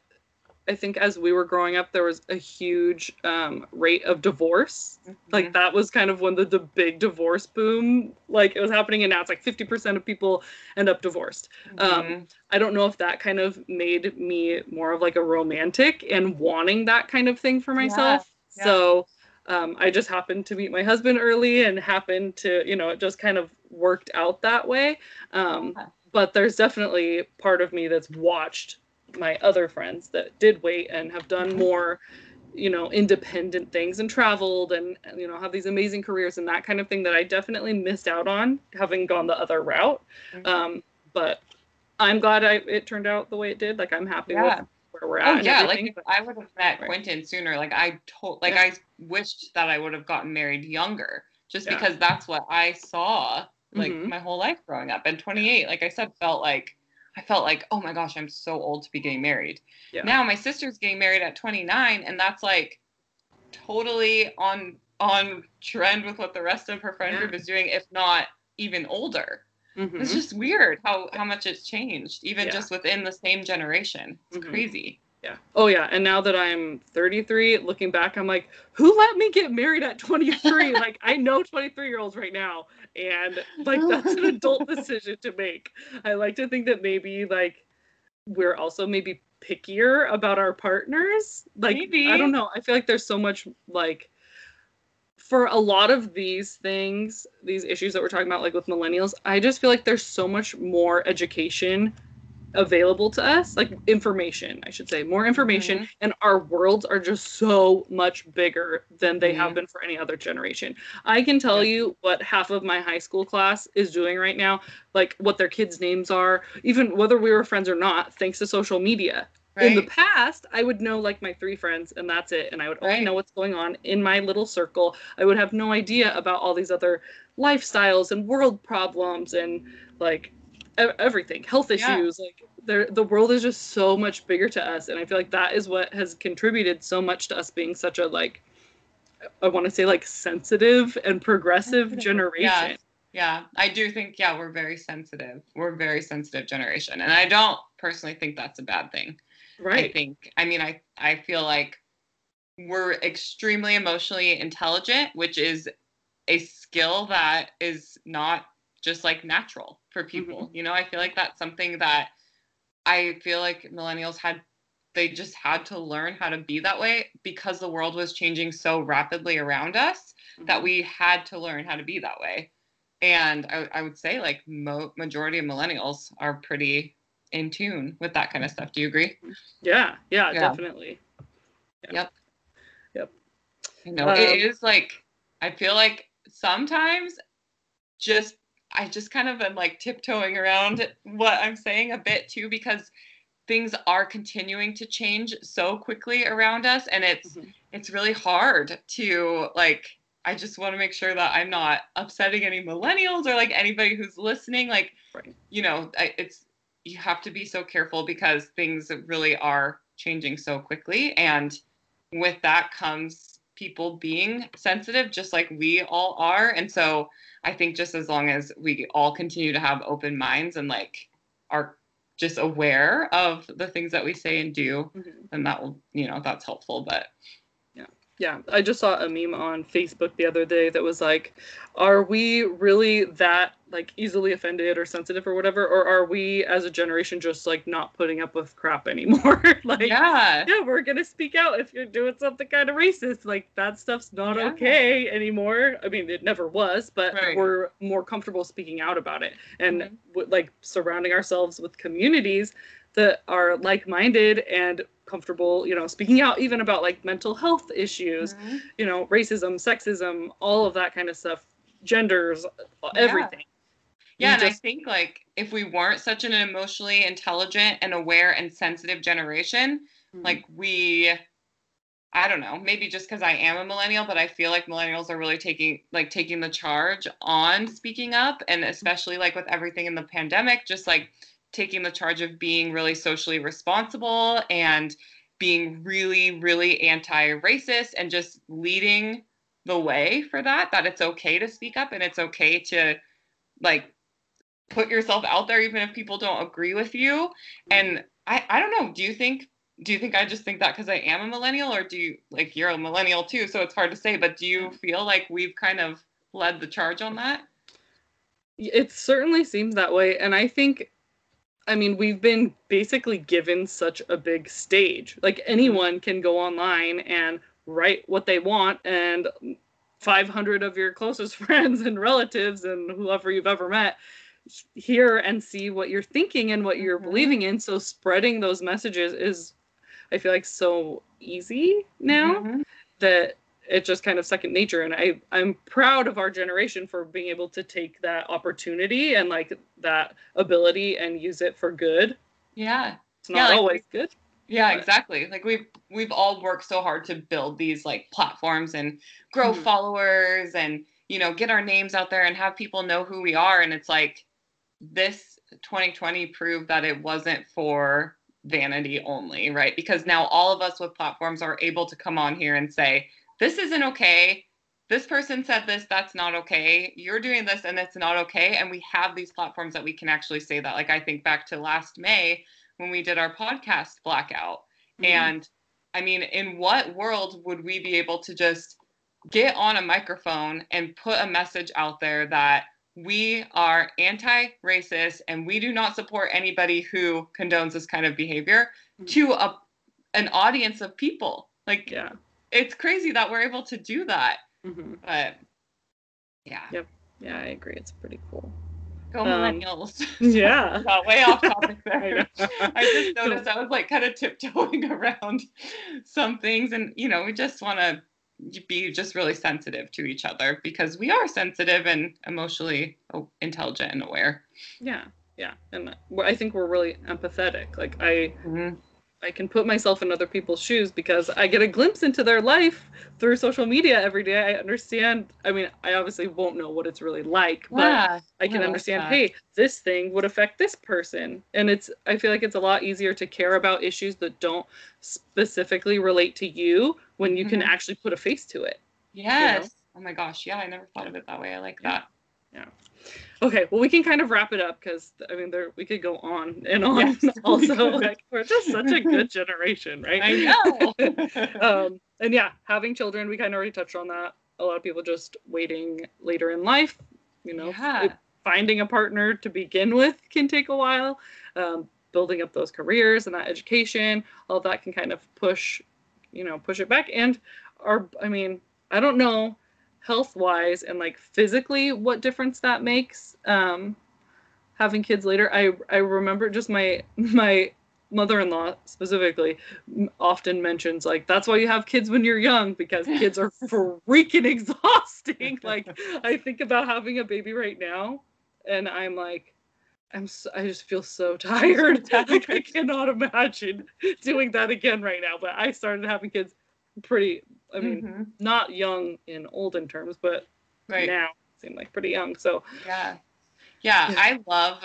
I think as we were growing up there was a huge um, rate of divorce. Mm-hmm. Like that was kind of when the, the big divorce boom like it was happening and now it's like 50% of people end up divorced. Mm-hmm. Um, I don't know if that kind of made me more of like a romantic and wanting that kind of thing for myself. Yeah. Yeah. So um, I just happened to meet my husband early and happened to, you know, it just kind of worked out that way. Um, but there's definitely part of me that's watched my other friends that did wait and have done more, you know, independent things and traveled and, you know, have these amazing careers and that kind of thing that I definitely missed out on having gone the other route. Mm-hmm. Um, but I'm glad I, it turned out the way it did. Like, I'm happy yeah. with where we're oh, at. Oh yeah, like I would have met right. Quentin sooner. Like I told, like yeah. I wished that I would have gotten married younger, just yeah. because that's what I saw like mm-hmm. my whole life growing up. And 28, like I said, felt like I felt like, oh my gosh, I'm so old to be getting married. Yeah. Now my sister's getting married at 29, and that's like totally on on trend with what the rest of her friend group is doing, if not even older. Mm-hmm. It's just weird how how much it's changed, even yeah. just within the same generation. It's mm-hmm. crazy. Yeah. Oh yeah. And now that I'm 33, looking back, I'm like, who let me get married at 23? like I know 23 year olds right now, and like that's an adult decision to make. I like to think that maybe like we're also maybe pickier about our partners. Like maybe. I don't know. I feel like there's so much like for a lot of these things, these issues that we're talking about, like with millennials, I just feel like there's so much more education available to us like information i should say more information mm-hmm. and our worlds are just so much bigger than they mm-hmm. have been for any other generation i can tell you what half of my high school class is doing right now like what their kids names are even whether we were friends or not thanks to social media Right. In the past, I would know like my three friends and that's it. And I would only right. know what's going on in my little circle. I would have no idea about all these other lifestyles and world problems and like everything, health issues. Yeah. Like the world is just so much bigger to us. And I feel like that is what has contributed so much to us being such a like, I want to say like sensitive and progressive generation. Yeah. Yeah, I do think, yeah, we're very sensitive. We're a very sensitive generation. And I don't personally think that's a bad thing. Right. I think. I mean, I I feel like we're extremely emotionally intelligent, which is a skill that is not just like natural for people. Mm-hmm. You know, I feel like that's something that I feel like millennials had they just had to learn how to be that way because the world was changing so rapidly around us mm-hmm. that we had to learn how to be that way. And I, I would say like mo- majority of millennials are pretty in tune with that kind of stuff. Do you agree? Yeah, yeah, yeah. definitely. Yeah. Yep. Yep. You know, um, it is like I feel like sometimes just I just kind of am like tiptoeing around what I'm saying a bit too because things are continuing to change so quickly around us and it's mm-hmm. it's really hard to like I just want to make sure that I'm not upsetting any millennials or like anybody who's listening like right. you know I, it's you have to be so careful because things really are changing so quickly and with that comes people being sensitive just like we all are and so i think just as long as we all continue to have open minds and like are just aware of the things that we say and do mm-hmm. then that will you know that's helpful but yeah I just saw a meme on Facebook the other day that was like, are we really that like easily offended or sensitive or whatever or are we as a generation just like not putting up with crap anymore? like yeah. yeah, we're going to speak out if you're doing something kind of racist. Like that stuff's not Yeah. okay anymore. I mean, it never was, but Right. we're more comfortable speaking out about it and Mhm. w- like surrounding ourselves with communities that are like-minded and comfortable, you know, speaking out even about like mental health issues Mhm. you know, racism, sexism, all of that kind of stuff, genders, everything. Yeah, We and I just- think like if we weren't such an emotionally intelligent and aware and sensitive generation, Mm-hmm. like we I don't know, maybe just because I am a millennial, but I feel like millennials are really taking like taking the charge on speaking up and especially like with everything in the pandemic, just like taking the charge of being really socially responsible and being really, really anti-racist and just leading the way for that, that it's okay to speak up and it's okay to like put yourself out there even if people don't agree with you. And I, I don't know, do you think do you think I just think that because I am a millennial, or do you like you're a millennial too? So it's hard to say, but do you feel like we've kind of led the charge on that? it certainly seems that way. And I think, I mean, we've been basically given such a big stage. Like anyone can go online and write what they want, and 500 of your closest friends and relatives and whoever you've ever met hear and see what you're thinking and what you're Mhm. believing in. So spreading those messages is, I feel like, so easy now Mhm. that it's just kind of second nature and i i'm proud of our generation for being able to take that opportunity and like that ability and use it for good Yeah. it's Yeah, not like- always good Yeah, But- exactly. Like we've we've all worked so hard to build these like platforms and grow Mhm. followers and you know get our names out there and have people know who we are and it's like this 2020 proved that it wasn't for vanity only, right? Because now all of us with platforms are able to come on here and say this isn't okay. This person said this, that's not okay. You're doing this and it's not okay and we have these platforms that we can actually say that. Like I think back to last May when we did our podcast blackout. Mm-hmm. And I mean, in what world would we be able to just get on a microphone and put a message out there that we are anti racist and we do not support anybody who condones this kind of behavior Mhm. to a, an audience of people? Like, yeah it's crazy that we're able to do that. hmm But yeah, Yep. yeah i agree it's pretty cool go Um, millennials. yeah Got way off topic I there. know. I just noticed I was like kind of tiptoeing around some things, and you know, we just want to be just really sensitive to each other because we are sensitive and emotionally oh, intelligent and aware. yeah yeah and i think we're really empathetic like i I can put myself in other people's shoes because I get a glimpse into their life through social media every day. I understand. I mean, I obviously won't know what it's really like, but Yeah, I can understand, hey, this thing would affect this person. And it's I feel like it's a lot easier to care about issues that don't specifically relate to you when you can Mhm. actually put a face to it. yes. Oh my gosh, yeah, I never thought of it that way. I like that. Yeah. that. Okay, well we can kind of wrap it up because I mean there we could go on and on Yes, also could. like we're just such a good generation, right? I know. um, and yeah, having children, we kind of already touched on that. A lot of people just waiting later in life, you know, Yeah. it- finding a partner to begin with can take a while. Um, building up those careers and that education, all that can kind of push, you know, push it back. And our, I mean, I don't know health wise and like physically what difference that makes. Um, having kids later, I I remember just my my mother-in-law specifically often mentions like that's why you have kids when you're young because kids are freaking exhausting. Like i think about having a baby right now and i'm like i'm so, i just feel so tired. Like i cannot imagine doing that again right now but i started having kids pretty i mean Mhm. not young in olden terms but right. now seem like pretty young so Yeah. Yeah, Yeah. I love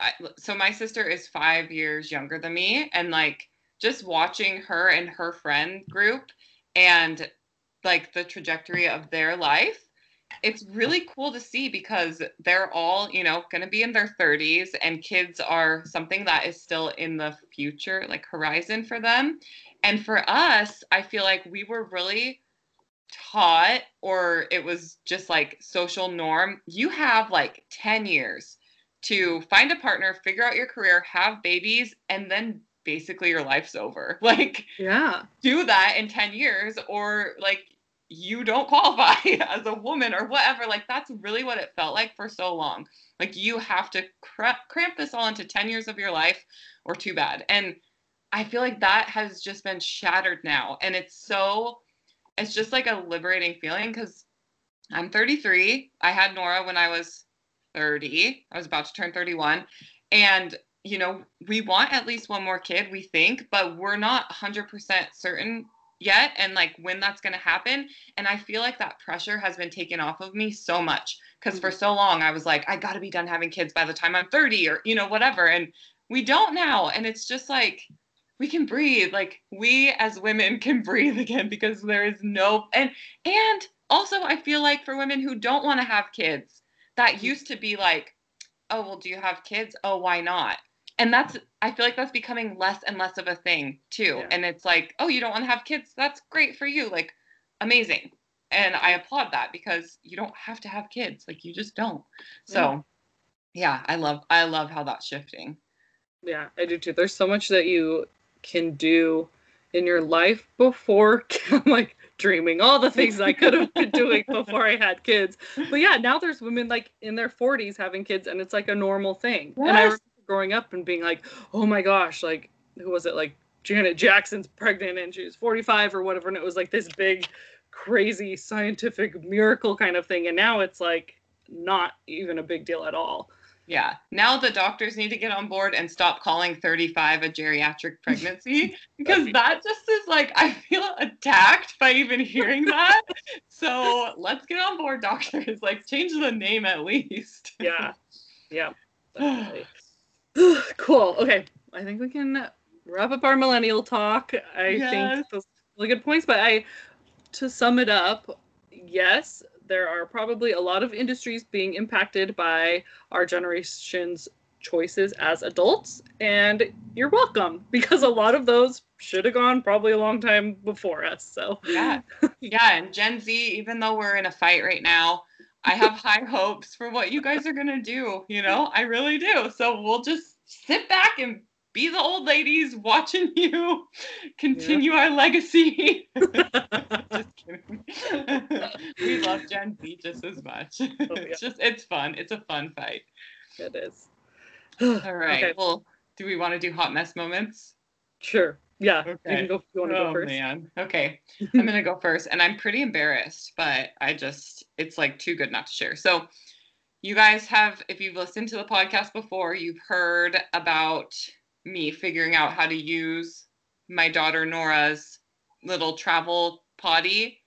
I, so my sister is 5 years younger than me and like just watching her and her friend group and like the trajectory of their life it's really cool to see because they're all, you know, going to be in their 30s and kids are something that is still in the future, like horizon for them. And for us, I feel like we were really taught or it was just like social norm, you have like 10 years to find a partner, figure out your career, have babies, and then basically your life's over. Like, yeah, do that in 10 years, or like you don't qualify as a woman or whatever. Like, that's really what it felt like for so long. Like, you have to cra- cramp this all into 10 years of your life, or too bad. And I feel like that has just been shattered now. And it's so, it's just like a liberating feeling because I'm 33. I had Nora when I was 30. I was about to turn 31. And, you know, we want at least one more kid, we think, but we're not 100% certain yet and like when that's going to happen. And I feel like that pressure has been taken off of me so much because for mm. so long I was like, I got to be done having kids by the time I'm 30 or, you know, whatever. And we don't now. And it's just like, we can breathe like we as women can breathe again because there is no and and also i feel like for women who don't want to have kids that mm-hmm. used to be like oh well do you have kids oh why not and that's i feel like that's becoming less and less of a thing too. Yeah. and it's like oh you don't want to have kids? That's great for you. Like amazing. And i applaud that because you don't have to have kids. Like you just don't. So yeah, yeah i love i love how that's shifting. Yeah i do too. There's so much that you can do in your life before like dreaming all the things I could have been doing before I had kids. But yeah, now there's women like in their 40s having kids and it's like a normal thing. Yes. And I remember growing up and being like, "Oh my gosh, like who was it like Janet Jackson's pregnant and she was 45 or whatever and it was like this big crazy scientific miracle kind of thing and now it's like not even a big deal at all. Yeah. Now the doctors need to get on board and stop calling 35 a geriatric pregnancy because that just is like, I feel attacked by even hearing that. so let's get on board, doctors. Like, change the name at least. yeah. Yeah. cool. Okay. I think we can wrap up our millennial talk. I yes. think those are really good points. But I, to sum it up, yes, there are probably a lot of industries being impacted by our generation's choices as adults and you're welcome because a lot of those should have gone probably a long time before us so yeah yeah and gen z even though we're in a fight right now i have high hopes for what you guys are going to do you know i really do so we'll just sit back and be the old ladies watching you continue yeah. our legacy. just kidding. we love Gen Z just as much. Oh, yeah. It's just it's fun. It's a fun fight. It is. All right. Okay. Well, do we want to do hot mess moments? Sure. Yeah. Okay. You can go. To oh, go first? man. Okay. I'm gonna go first, and I'm pretty embarrassed, but I just it's like too good not to share. So. You guys have, if you've listened to the podcast before, you've heard about me figuring out how to use my daughter Nora's little travel potty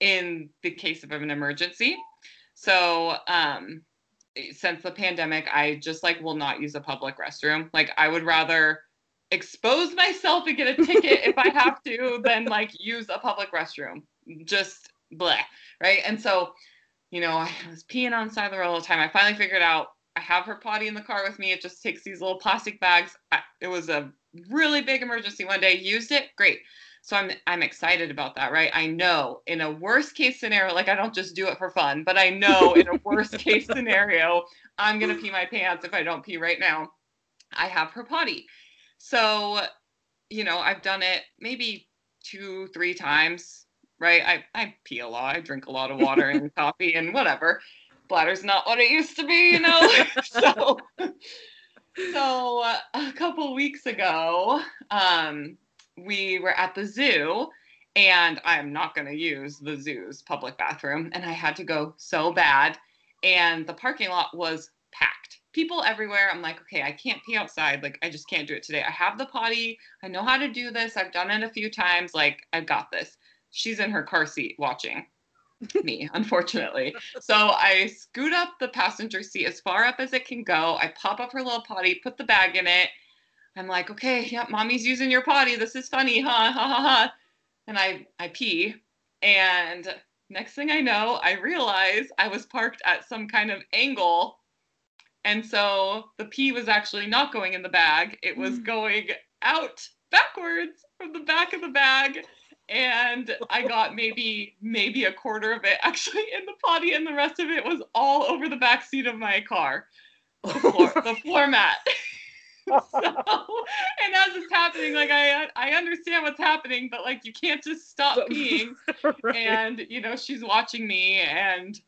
in the case of an emergency. So, um, since the pandemic, I just like will not use a public restroom. Like, I would rather expose myself and get a ticket if I have to than like use a public restroom. Just blah, right? And so, you know, I was peeing on the side of the road all the time. I finally figured out I have her potty in the car with me. It just takes these little plastic bags. I, it was a really big emergency one day. Used it, great. So I'm I'm excited about that, right? I know in a worst case scenario, like I don't just do it for fun, but I know in a worst case scenario, I'm gonna pee my pants if I don't pee right now. I have her potty. So, you know, I've done it maybe two, three times, right? I, I pee a lot, I drink a lot of water and coffee and whatever bladder's not what it used to be, you know. so, so uh, a couple weeks ago, um, we were at the zoo, and I'm not going to use the zoo's public bathroom, and I had to go so bad, and the parking lot was packed. People everywhere. I'm like, okay, I can't pee outside. Like, I just can't do it today. I have the potty. I know how to do this. I've done it a few times. Like, I've got this. She's in her car seat watching me, unfortunately. So I scoot up the passenger seat as far up as it can go. I pop up her little potty, put the bag in it. I'm like, okay, yep, mommy's using your potty. This is funny, huh? Ha ha ha. And I I pee. And next thing I know, I realize I was parked at some kind of angle. And so the pee was actually not going in the bag. It was mm. going out backwards from the back of the bag and I got maybe maybe a quarter of it actually in the potty, and the rest of it was all over the back seat of my car, the floor, the floor mat. so, and as it's happening, like I I understand what's happening, but like you can't just stop peeing. right. And you know she's watching me, and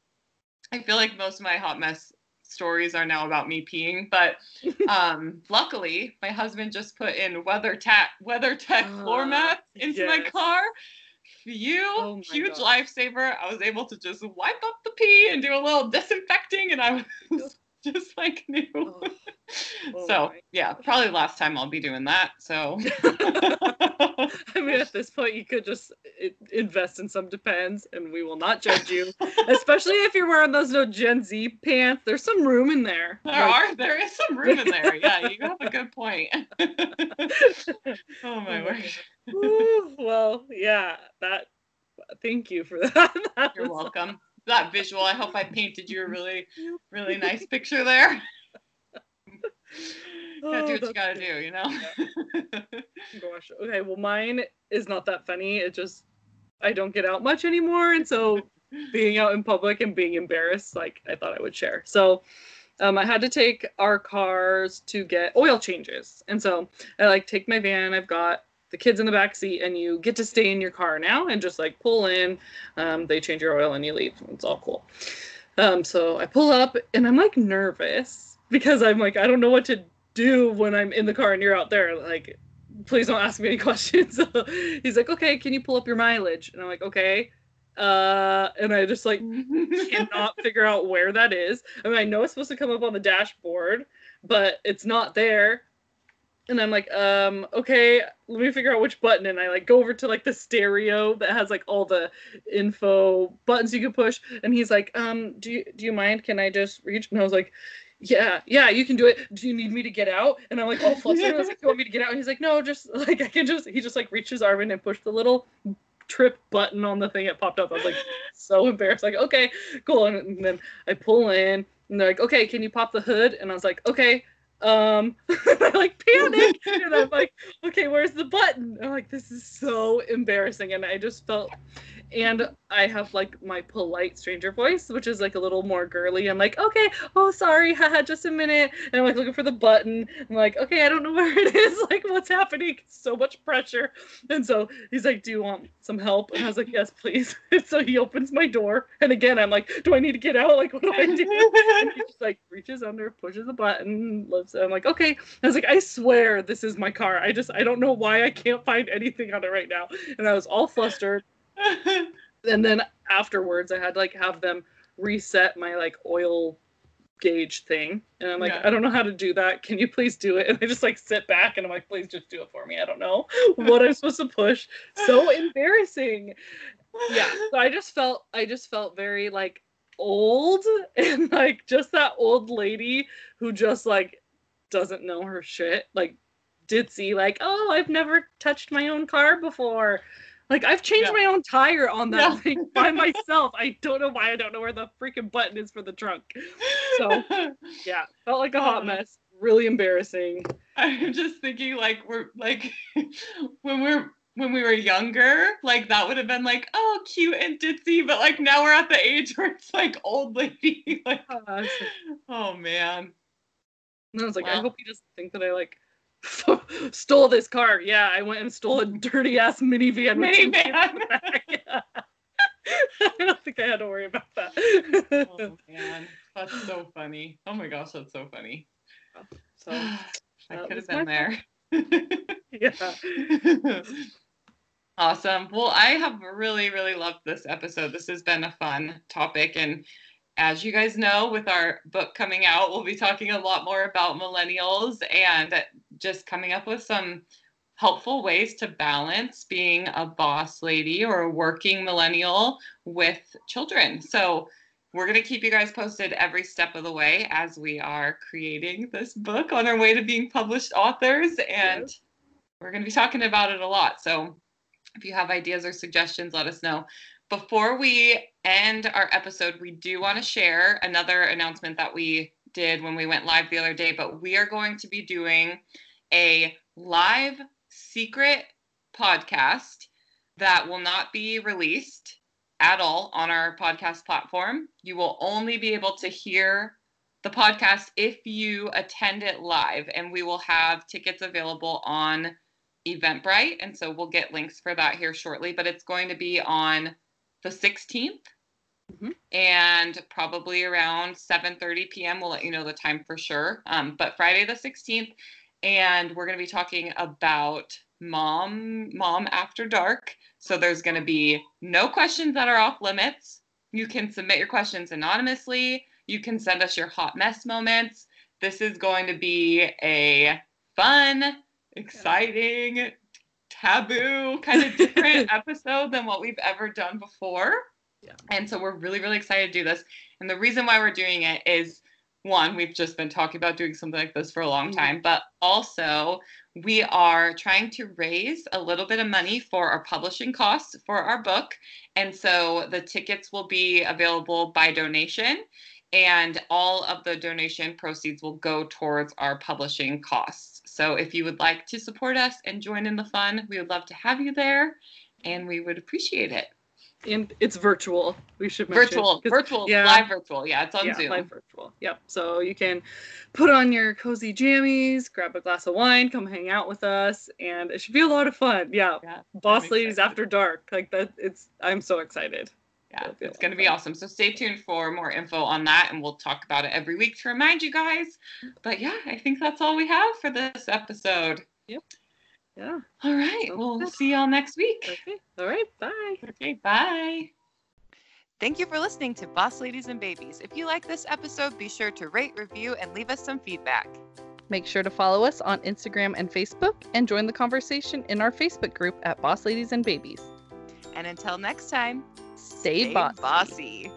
I feel like most of my hot mess stories are now about me peeing. But um, luckily, my husband just put in weather WeatherTech WeatherTech uh, floor mats into yes. my car. Phew, oh huge God. lifesaver. I was able to just wipe up the pee and do a little disinfecting, and I was just like new. Oh. Oh so yeah, probably last time I'll be doing that. So I mean, at this point, you could just invest in some Depends, and we will not judge you. Especially if you're wearing those no Gen Z pants. There's some room in there. There like... are. There is some room in there. Yeah, you have a good point. Oh, oh my word. Ooh, well, yeah. That. Thank you for that. that You're welcome that visual. I hope I painted you a really, really nice picture there. gotta do what you gotta do, you know? Gosh. Okay, well mine is not that funny. It just I don't get out much anymore. And so being out in public and being embarrassed, like I thought I would share. So um, I had to take our cars to get oil changes. And so I like take my van. I've got the kids in the back seat and you get to stay in your car now and just like pull in um, they change your oil and you leave. It's all cool. Um, so i pull up and i'm like nervous because i'm like i don't know what to do when i'm in the car and you're out there like please don't ask me any questions. So he's like okay can you pull up your mileage? And i'm like okay. Uh and i just like cannot figure out where that is. I mean i know it's supposed to come up on the dashboard but it's not there and I'm like, um, okay, let me figure out which button. And I like go over to like the stereo that has like all the info buttons you can push. And he's like, um, do you do you mind? Can I just reach? And I was like, yeah, yeah, you can do it. Do you need me to get out? And I'm like, all flustered. I was like, Do you want me to get out? And he's like, no, just like I can just. He just like reaches arm in and pushed the little trip button on the thing. It popped up. I was like, so embarrassed. Like, okay, cool. And, and then I pull in. And they're like, okay, can you pop the hood? And I was like, okay um I like panic and I'm like, okay, where's the button? I'm like, this is so embarrassing. And I just felt and I have like my polite stranger voice, which is like a little more girly. I'm like, okay, oh sorry, haha, just a minute. And I'm like looking for the button. I'm like, okay, I don't know where it is. Like, what's happening? So much pressure. And so he's like, Do you want some help? And I was like, Yes, please. And so he opens my door. And again, I'm like, Do I need to get out? Like, what do I do? And he just like reaches under, pushes the button, lifts it. I'm like, okay. I was like, I swear this is my car. I just I don't know why I can't find anything on it right now. And I was all flustered and then afterwards, I had to like have them reset my like oil gauge thing. And I'm like, yeah. I don't know how to do that. Can you please do it? And I just like sit back and I'm like, please just do it for me. I don't know what I'm supposed to push. So embarrassing. Yeah. So I just felt I just felt very like old and like just that old lady who just like doesn't know her shit. Like ditzy, like, oh, I've never touched my own car before. Like I've changed yeah. my own tire on that yeah. thing by myself. I don't know why I don't know where the freaking button is for the trunk. So yeah, felt like a hot mess. Really embarrassing. I'm just thinking like we're like when we're when we were younger, like that would have been like, oh, cute and ditzy, but like now we're at the age where it's like old lady. like, uh, oh man. And I was like, well, I hope he doesn't think that I like stole this car. Yeah, I went and stole a dirty ass minivan. Minivan. I don't think I had to worry about that. oh man, that's so funny. Oh my gosh, that's so funny. So I could have been there. yeah. Awesome. Well, I have really, really loved this episode. This has been a fun topic. And as you guys know, with our book coming out, we'll be talking a lot more about millennials and just coming up with some helpful ways to balance being a boss lady or a working millennial with children. So, we're going to keep you guys posted every step of the way as we are creating this book on our way to being published authors. And yes. we're going to be talking about it a lot. So, if you have ideas or suggestions, let us know. Before we end our episode, we do want to share another announcement that we did when we went live the other day, but we are going to be doing a live secret podcast that will not be released at all on our podcast platform. You will only be able to hear the podcast if you attend it live, and we will have tickets available on Eventbrite. And so we'll get links for that here shortly, but it's going to be on the 16th. Mhm. And probably around 7:30 p.m. We'll let you know the time for sure. Um, but Friday the 16th, and we're going to be talking about mom mom after dark. So there's going to be no questions that are off limits. You can submit your questions anonymously. You can send us your hot mess moments. This is going to be a fun, exciting, taboo, kind of different episode than what we've ever done before. Yeah. And so we're really, really excited to do this. And the reason why we're doing it is one, we've just been talking about doing something like this for a long Mhm. time, but also we are trying to raise a little bit of money for our publishing costs for our book. And so the tickets will be available by donation, and all of the donation proceeds will go towards our publishing costs. So if you would like to support us and join in the fun, we would love to have you there, and we would appreciate it. And it's virtual. We should mention, Virtual, virtual, yeah. live virtual. Yeah, it's on yeah, Zoom. live virtual. Yep. So you can put on your cozy jammies, grab a glass of wine, come hang out with us, and it should be a lot of fun. Yeah. Yeah, Boss ladies after dark. Like that. It's. I'm so excited. Yeah, It'll be a it's going to be awesome. So stay tuned for more info on that, and we'll talk about it every week to remind you guys. But yeah, I think that's all we have for this episode. Yeah. All right, Sounds we'll good. see y'all next week. Okay. All right. Bye. Okay, bye. Thank you for listening to Boss Ladies and Babies. If you like this episode, be sure to rate, review, and leave us some feedback. Make sure to follow us on Instagram and Facebook and join the conversation in our Facebook group at Boss Ladies and Babies. And until next time, Stay, stay bossy. bossy.